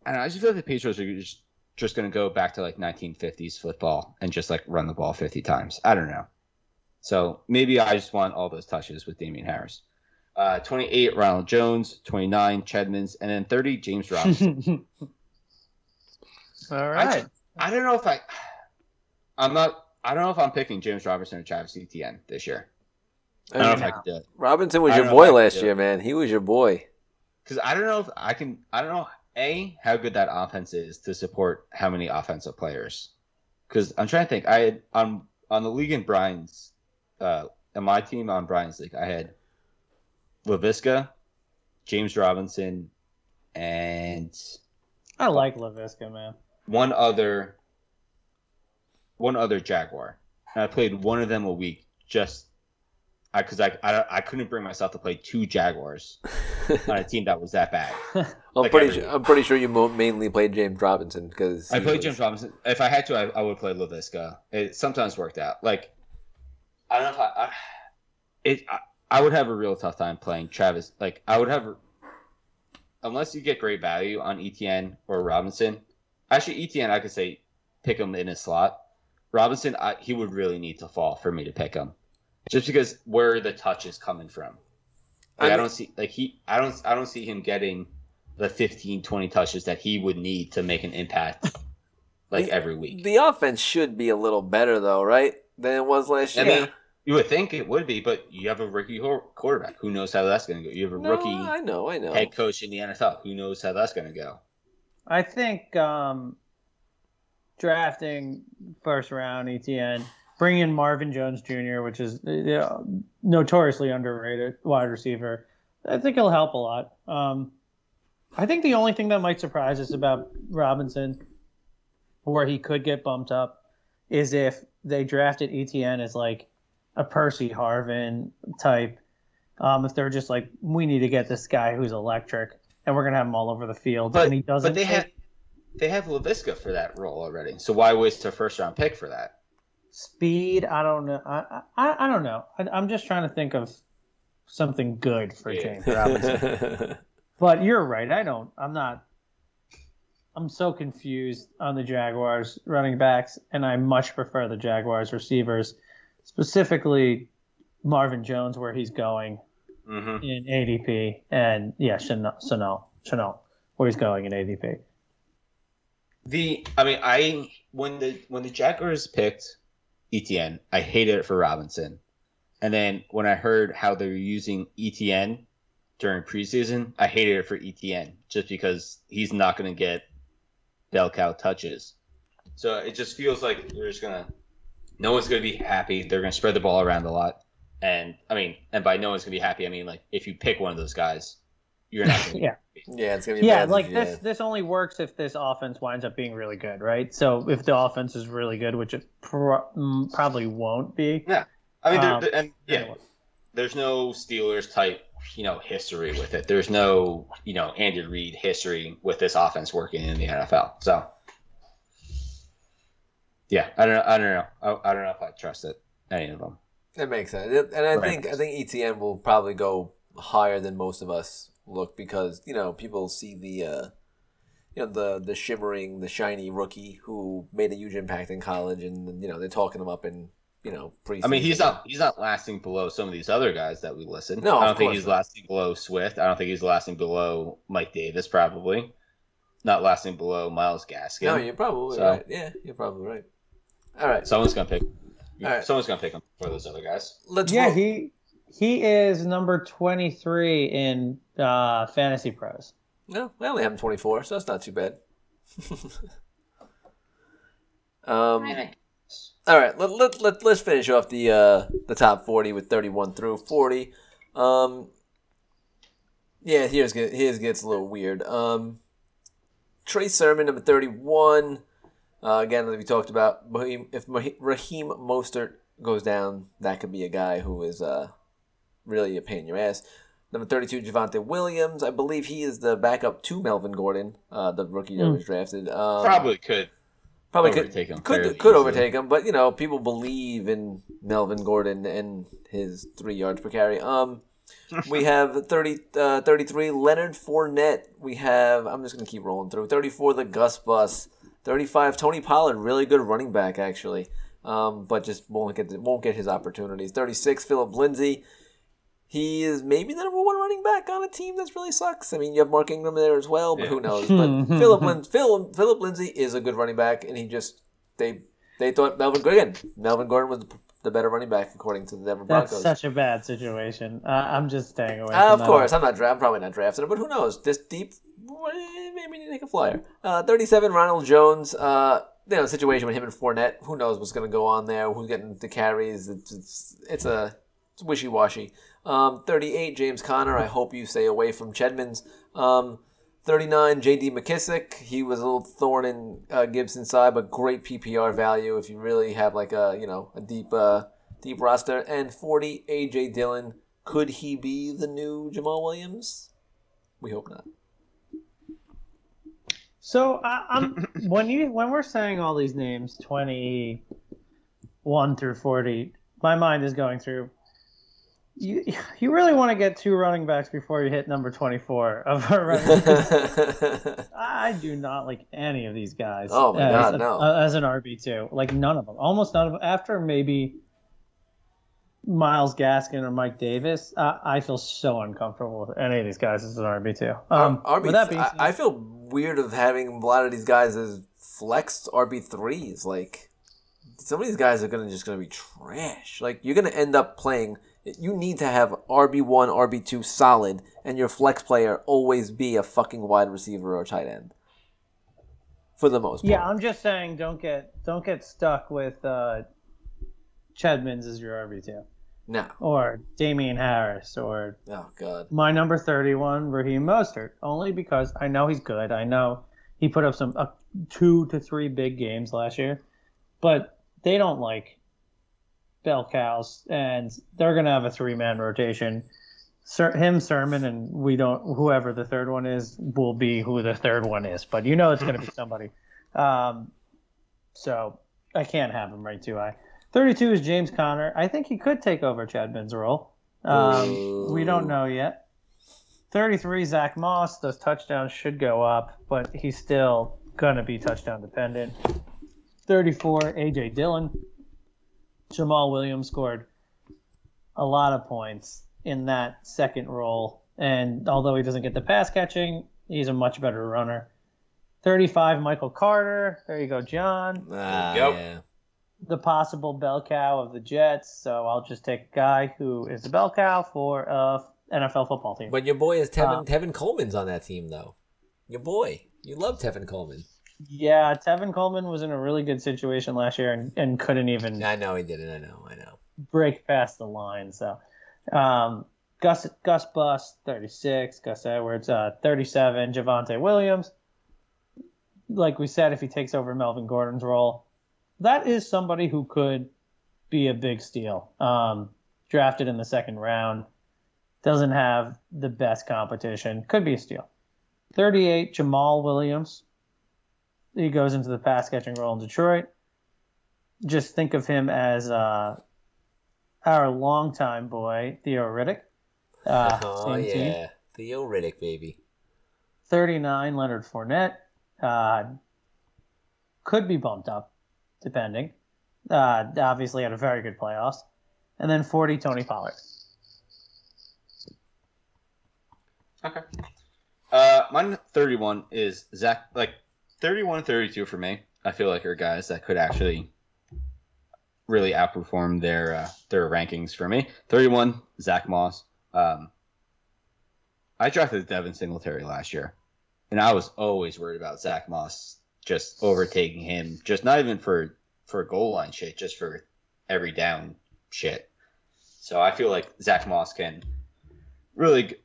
I don't know. I just feel like the Patriots are just, just going to go back to like 1950s football and just like run the ball 50 times. I don't know. So maybe I just want all those touches with Damien Harris. Uh, 28, Ronald Jones. 29, Chedmans. And then 30, James Robinson. All right. I don't know if I. I'm not. I don't know if I'm picking James Robinson or Travis Etienne this year. I don't know if I could do it. Robinson was your don't know if I boy last year, man. He was your boy. because I don't know if I can. I don't know a how good that offense is to support how many offensive players. Because I'm trying to think. I had on on the league in Brian's, uh, on my team on Brian's league, I had Laviska, James Robinson, and I like Laviska, man. one other, one other Jaguar. And I played one of them a week just. I because I, I I couldn't bring myself to play two Jaguars on a team that was that bad. I'm Like pretty sure. I'm pretty sure you mainly played James Robinson because I played James Robinson. If I had to, I, I would play Laviska. It sometimes worked out. Like I don't know if I, I it. I, I would have a real tough time playing Travis. Like I would have, unless you get great value on Etienne or Robinson. Actually, Etienne, I could say pick him in a slot. Robinson, I, he would really need to fall for me to pick him, just because where the touch is coming from. Like, I, I don't see like he. I don't. I don't see him getting the 15, 20 touches that he would need to make an impact like The- every week. The offense should be a little better though, right? Than it was last I year. mean, you would think it would be, but you have a rookie hor- quarterback. Who knows how that's going to go? You have a No, rookie I know, I know. head coach in the NFL. Who knows how that's going to go? I think um, drafting first round Etienne, bringing in Marvin Jones Jr., which is uh, you know, notoriously underrated wide receiver, I think it'll help a lot. Um, I think the only thing that might surprise us about Robinson, where he could get bumped up, is if they drafted Etienne as like a Percy Harvin type. Um, if they're just like, we need to get this guy who's electric, and we're gonna have him all over the field, But and he doesn't. but they have they have Laviska for that role already. So why waste a first round pick for that? Speed, I don't know. I I, I don't know. I, I'm just trying to think of something good for Yeah. James Robinson. but you're right. I don't. I'm not. I'm so confused on the Jaguars running backs, and I much prefer the Jaguars receivers, specifically Marvin Jones, where he's going Mm-hmm. in ADP, and yeah, Shenault, Shenault, Shenault, where he's going in ADP. The I mean I when the when the Jaguars picked Etienne, I hated it for Robinson. And then when I heard how they were using Etienne during preseason, I hated it for Etienne just because he's not going to get bell cow touches. So it just feels like they're just gonna no one's gonna be happy. They're gonna spread the ball around a lot. And I mean, and by no one's gonna be happy, I mean like if you pick one of those guys, you're not gonna Yeah. yeah, it's gonna be Yeah, bad like if- this. This only works if this offense winds up being really good, right? So if the offense is really good, which it pro- mm, probably won't be. Yeah, I mean, Um, there and yeah, there's no Steelers type, you know, history with it. There's no, you know, Andy Reid history with this offense working in the NFL. So, yeah, I don't know. I don't know. I, I don't know if I trust it. Any of them. That makes sense, and I Right. think I think Etienne will probably go higher than most of us look because you know people see the uh, you know the the shimmering, the shiny rookie who made a huge impact in college, and you know they're talking him up in you know preseason. I mean, he's not he's not lasting below some of these other guys that we listed. No, I don't think he's not. lasting below Swift. I don't think he's lasting below Mike Davis. Probably not lasting below Myles Gaskin. No, you're probably So- right. Yeah, you're probably right. All right, Someone's gonna pick. All right. Someone's gonna pick him for those other guys. let's Yeah, roll- he he is number twenty three in uh, Fantasy Pros. No, I only have him 24, so that's not too bad. um, all right, let, let, let, let's finish off the uh, the top 40 with 31 through 40. Um, yeah, here's get- here's gets a little weird. Um, Trey Sermon, number 31. Uh, again, as we talked about, Raheem- if Raheem Mostert goes down, that could be a guy who is uh, really a pain in your ass. Number 32, Javonte Williams. I believe he is the backup to Melvin Gordon, uh, the rookie that Hmm. was drafted. Um, Probably could. probably could, overtake him could, could easily. overtake him, but, you know, people believe in Melvin Gordon and his three yards per carry. Um, we have 30, uh, 33, Leonard Fournette. We have, I'm just going to keep rolling through. 34, the Gus Bus. 35, Tony Pollard, really good running back, actually. Um, but just won't get won't get his opportunities. 36, Phillip Lindsay. He is maybe the number one running back on a team that really sucks. I mean, you have Mark Ingram there as well, but Yeah. who knows? But Phillip Lin- Phil, Phillip Lindsay is a good running back, and he just they they thought Melvin Gordon Melvin Gordon was the better running back according to the Denver Broncos. That's Broncos. such a bad situation. Uh, I'm just staying away. Uh, from of that. course, I'm not dra- I'm probably not drafting him, but who knows? This deep, maybe need to take a flyer. Uh, 37, Ronald Jones. Uh, you know, situation with him and Fournette. Who knows what's going to go on there? Who's getting the carries? It's it's, it's a it's wishy washy. Um, 38, James Conner. I hope you stay away from Chedmans. Um, 39, J.D. McKissic. He was a little thorn in uh, Gibson's side, but great PPR value if you really have like a you know a deep uh, deep roster. And 40, A.J. Dillon. Could he be the new Jamaal Williams? We hope not. So I, I'm when you when we're saying all these names, twenty one through forty, my mind is going through. You you really want to get two running backs before you hit number twenty four of our running. backs. I do not like any of these guys. Oh my as, God, no. uh, as an RB two, like none of them, almost none of them. After maybe Myles Gaskin or Mike Davis, uh, I feel so uncomfortable with any of these guys as an RB two. Um, RB, with that being I, I feel weird of having a lot of these guys as flexed RB threes. Like some of these guys are gonna just gonna be trash. Like you're gonna end up playing. You need to have RB one, RB two solid, and your flex player always be a fucking wide receiver or tight end. For the most part. Yeah, I'm just saying, don't get don't get stuck with uh, Chedmans as your RB two, No. or Damien Harris, or Oh god. my number thirty one, Raheem Mostert. Only because I know he's good. I know he put up some uh, two to three big games last year, but they don't like bell cows, and they're gonna have a three man rotation. Sir, him, Sermon, and we don't. Whoever the third one is will be who the third one is, but you know it's going to be somebody. Um, so I can't have him right too high. Thirty-two is James Conner. I think he could take over Chadman's role. Um, we don't know yet. Thirty-three, Zack Moss. Those touchdowns should go up, but he's still gonna be touchdown dependent. Thirty-four, AJ Dillon. Jamaal Williams scored a lot of points in that second role. And although he doesn't get the pass catching, he's a much better runner. 35, Michael Carter. There you go, John. Ah, Yep. yeah. The possible bell cow of the Jets. So I'll just take a guy who is the bell cow for a NFL football team. But your boy is Tevin. Um, Tevin Coleman's on that team, though. Your boy. You love Tevin Coleman. Yeah, Tevin Coleman was in a really good situation last year and, and couldn't even I know he didn't. I know. I know. break past the line. So, um, Gus Gus Bus thirty six, Gus Edwards uh, thirty seven, Javonte Williams. Like we said, if he takes over Melvin Gordon's role, that is somebody who could be a big steal. Um, drafted in the second round, doesn't have the best competition, could be a steal. Thirty eight, Jamaal Williams. He goes into the pass catching role in Detroit. Just think of him as uh, our longtime boy, Theo Riddick. Uh, oh yeah, team. Theo Riddick, baby. 39, Leonard Fournette. Uh, could be bumped up, depending. Uh, obviously had a very good playoffs. And then 40, Tony Pollard. Okay. Uh, mine 31 is Zack. Like 31 and 32 for me. I feel like are guys that could actually really outperform their uh, their rankings for me. 31, Zack Moss. Um, I drafted Devin Singletary last year, and I was always worried about Zack Moss just overtaking him. Just not even for for goal line shit, just for every down shit. So I feel like Zack Moss can really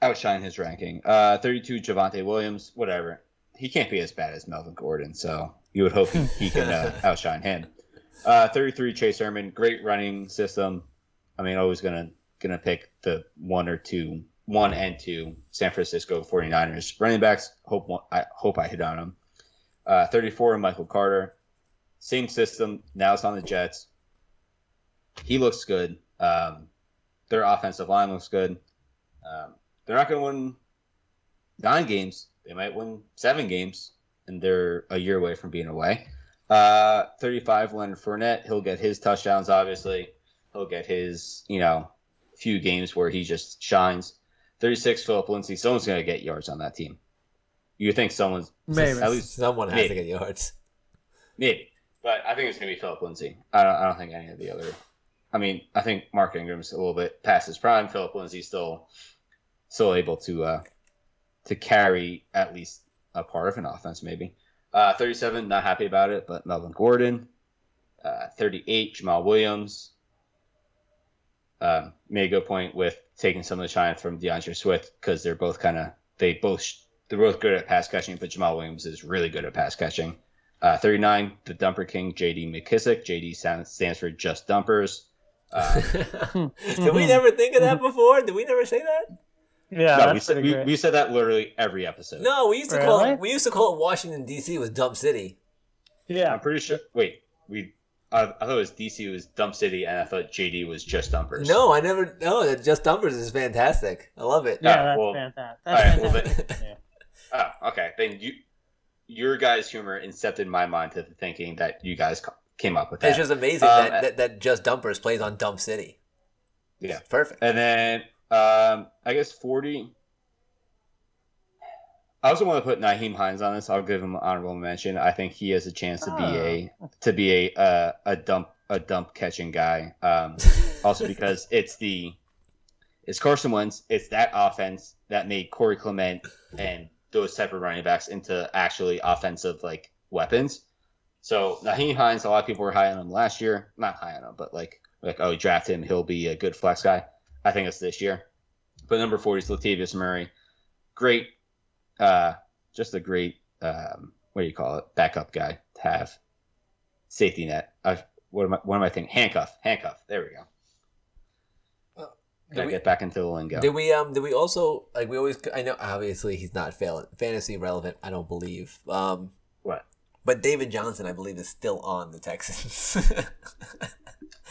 outshine his ranking. Uh, 32, Javonte Williams, whatever. He can't be as bad as Melvin Gordon, so you would hope he, he can uh, outshine him. Uh, 33, Chase Herman, great running system. I mean, always gonna gonna pick the one or two one and two, San Francisco 49ers. Running backs, hope one, I hope I hit on them. Uh, 34, Michael Carter. Same system. Now it's on the Jets. He looks good. Um, their offensive line looks good. Um, they're not going to win nine games. They might win seven games, and they're a year away from being away. Uh, 35, Leonard Fournette. He'll get his touchdowns, obviously. He'll get his, you know, few games where he just shines. 36, Phillip Lindsay. Someone's going to get yards on that team. You think someone's Maybe. at least Someone has maybe. to get yards. maybe, but I think it's going to be Phillip Lindsay. I don't, I don't think any of the other. I mean, I think Mark Ingram's a little bit past his prime. Phillip Lindsay's still still able to uh, to carry at least a part of an offense, maybe. Uh, 37, not happy about it, but Melvin Gordon. Uh, 38, Jamaal Williams. Um, made a good point with taking some of the shine from D'Andre Swift because they're both kind of they both they're both good at pass catching, but Jamaal Williams is really good at pass catching. Uh, 39, the Dumper King, J.D. McKissic. J.D. stands stands for Just Dumpers. Uh, Did we never think of that before? Did we never say that? Yeah, no, we said, we, we said that literally every episode. No, we used to call it, we used to call it Washington D.C. was Dump City. yeah, I'm pretty sure. Wait, we. I, I thought it was DC was Dump City, and I thought JD was just Dumpers. No, I never. No, Just Dumpers is fantastic. I love it. yeah, Ah, that's well, fantastic. all That's right, well, fantastic. yeah. Oh, okay. Then you, your guys' humor incepted my mind to the thinking that you guys came up with that. It's just amazing Um, that, that that Just Dumpers plays on Dump City. Yeah. It's perfect. And then um, I guess forty. I also want to put Nyheim Hines on this. I'll give him an honorable mention. I think he has a chance to be a to be a uh, a dump a dump catching guy. Um, also because it's the it's Carson Wentz. It's that offense that made Corey Clement and those type of running backs into actually offensive like weapons. So Nyheim Hines, a lot of people were high on him last year. Not high on him, but like like oh, draft him, he'll be a good flex guy. I think it's this year. But number forty is Latavius Murray. Great, uh, just a great um, what do you call it? Backup guy to have. Safety net. I, what am I? What am I thinking? Handcuff. Handcuff. There we go. Did Gotta we- get back into the lingo. Did we um did we also like we always I know obviously he's not fail, fantasy relevant I don't believe um What? but David Johnson I believe is still on the Texans.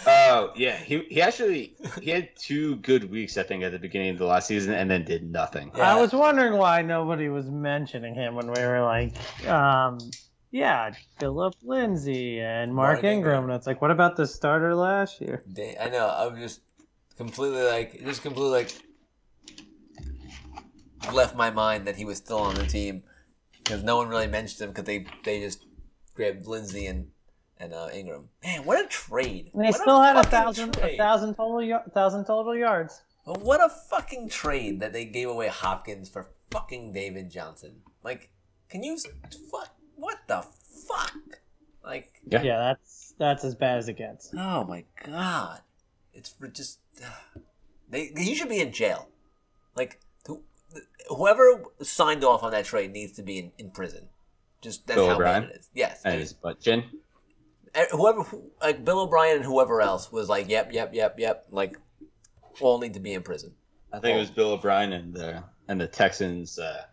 Oh yeah, he he actually he had two good weeks I think at the beginning of the last season and then did nothing. Yeah. I was wondering why nobody was mentioning him when we were like, um, yeah, Phillip Lindsay and Mark, Mark Ingram. Ingram. And it's like, what about the starter last year? I know I'm just completely like just completely like left my mind that he was still on the team because no one really mentioned him because they they just grabbed Lindsay and and uh, Ingram. Man, what a trade! And they What still had a fucking thousand, a thousand total, y- thousand total yards. But What a fucking trade that they gave away Hopkins for fucking David Johnson. Like, can you fuck? What the fuck? Like, Yeah. Yeah, that's that's as bad as it gets. oh my god, it's for just they. He should be in jail. Like, who, whoever signed off on that trade needs to be in, in prison. Just that's Bill how O'Brien? bad it is. Yes, And his butt chin. Eh, whoever like Bill O'Brien and whoever else was like, yep, yep, yep, yep. Like, all need to be in prison. I think it was Bill O'Brien and the and the Texans uh,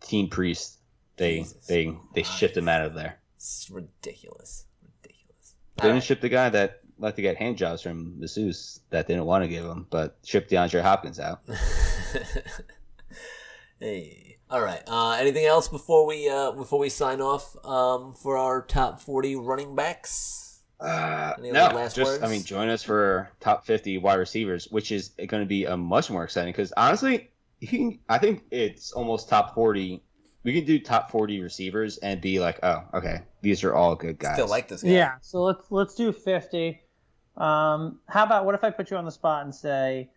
team priest. They Jesus. they they shipped him out of there. It's ridiculous. Ridiculous. They didn't ship the guy that liked to get hand jobs from masseuse that they didn't want to give him, but shipped DeAndre Hopkins out. hey. All right. Uh, anything else before we uh, before we sign off um, for our top forty running backs? Uh, Any no, last just words? I mean, join us for top fifty wide receivers, which is going to be a much more exciting because honestly, you can, I think it's almost top forty. We can do top forty receivers and be like, oh, okay, these are all good guys. Still like this guy. Yeah, so let's let's do fifty. Um, how about what if I put you on the spot and say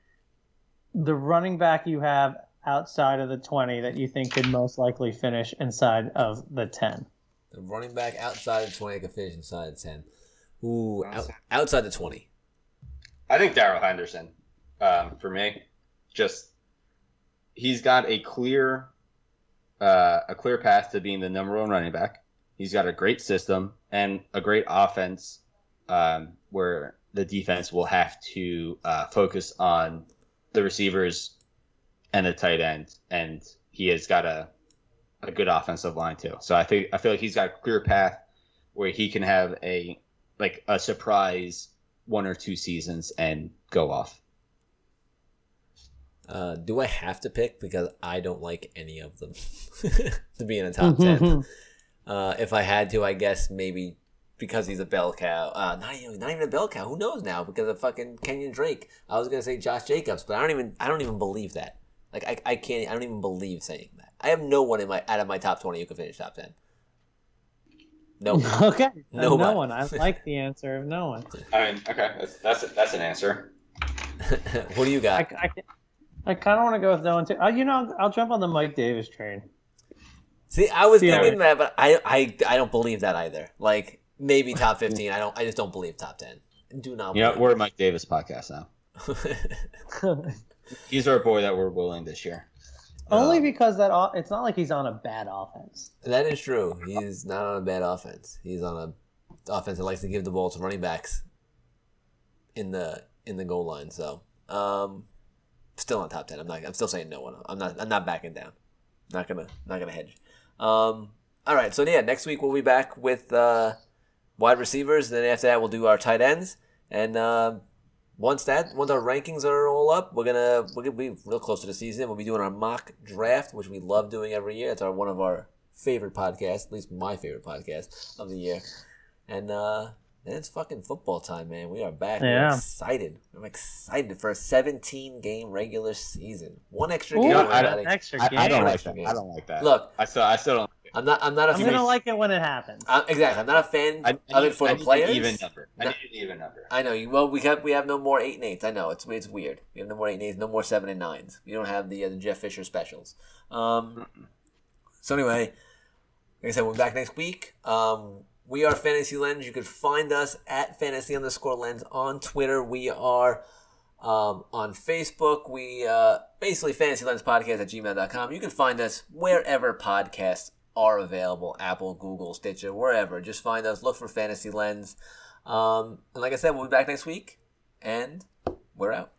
the running back you have outside of the twenty that you think could most likely finish inside of the ten? The running back outside the twenty could finish inside the ten. Ooh, out, outside the twenty. I think Darrell Henderson, um, for me, just he's got a clear, uh, a clear path to being the number one running back. He's got a great system and a great offense, um, where the defense will have to uh, focus on the receivers and the tight end, and he has got a a good offensive line too. So I think I feel like he's got a clear path where he can have a like a surprise one or two seasons and go off. Uh, do I have to pick because I don't like any of them to be in a top ten? uh, if I had to, I guess maybe because he's a bell cow. Uh, not even not even a bell cow. Who knows now? Because of fucking Kenyan Drake. I was gonna say Josh Jacobs, but I don't even I don't even believe that. Like I, I can't I don't even believe saying that. I have no one in my out of my top twenty who could finish top ten. No. okay. No, no one. I like the answer of no one. I mean, okay, that's that's, that's an answer. what do you got? I, I kind of want to go with no one too. Uh, you know, I'll jump on the Mike Davis train. See, I was Yeah. thinking that, but I, I I don't believe that either. Like maybe top fifteen. I don't. I just don't believe top ten. Do not. You know, we're a Mike Davis podcast now. He's our boy that we're willing this year. Only Um, because that it's not like he's on a bad offense. That is true. He's not on a bad offense. He's on a offense that likes to give the ball to running backs in the in the goal line. So, um, still on top ten. I'm not. I'm still saying no one. I'm not. I'm not backing down. Not gonna. Not gonna hedge. Um. All right. So yeah, next week we'll be back with uh, wide receivers. Then after that we'll do our tight ends. And uh, once that once our rankings are all up, we're gonna we're gonna be real close to the season. We'll be doing our mock draft, which we love doing every year. It's our one of our favorite podcasts, at least my favorite podcast of the year. And uh then it's fucking football time, man. We are back. We're Yeah. excited. I'm excited for a 17 game regular season. One extra Ooh, game. I we're don't- extra I, game. I don't like extra that. game. I don't like that. Look, I still I still don't. I'm not. I'm not a I'm fan. gonna like it when it happens. I'm, exactly. I'm not a fan I, I of need, it for I the need players. An even number. I No. need an even number. I know. you- Well, we have we have no more eight and eights. I know it's it's weird. We have no more eight and eights. No more seven and nines. We don't have the uh, the Jeff Fisher specials. Um. So anyway, like I said, we're back next week. Um. We are Fantasy Lens. You can find us at Fantasy underscore Lens on Twitter. We are um, on Facebook. We uh, basically Fantasy Lens Podcast at gmail.com. You can find us wherever podcasts are available Apple, Google, Stitcher, wherever. Just find us. Look for Fantasy Lens. Um, and like I said, we'll be back next week. And we're out.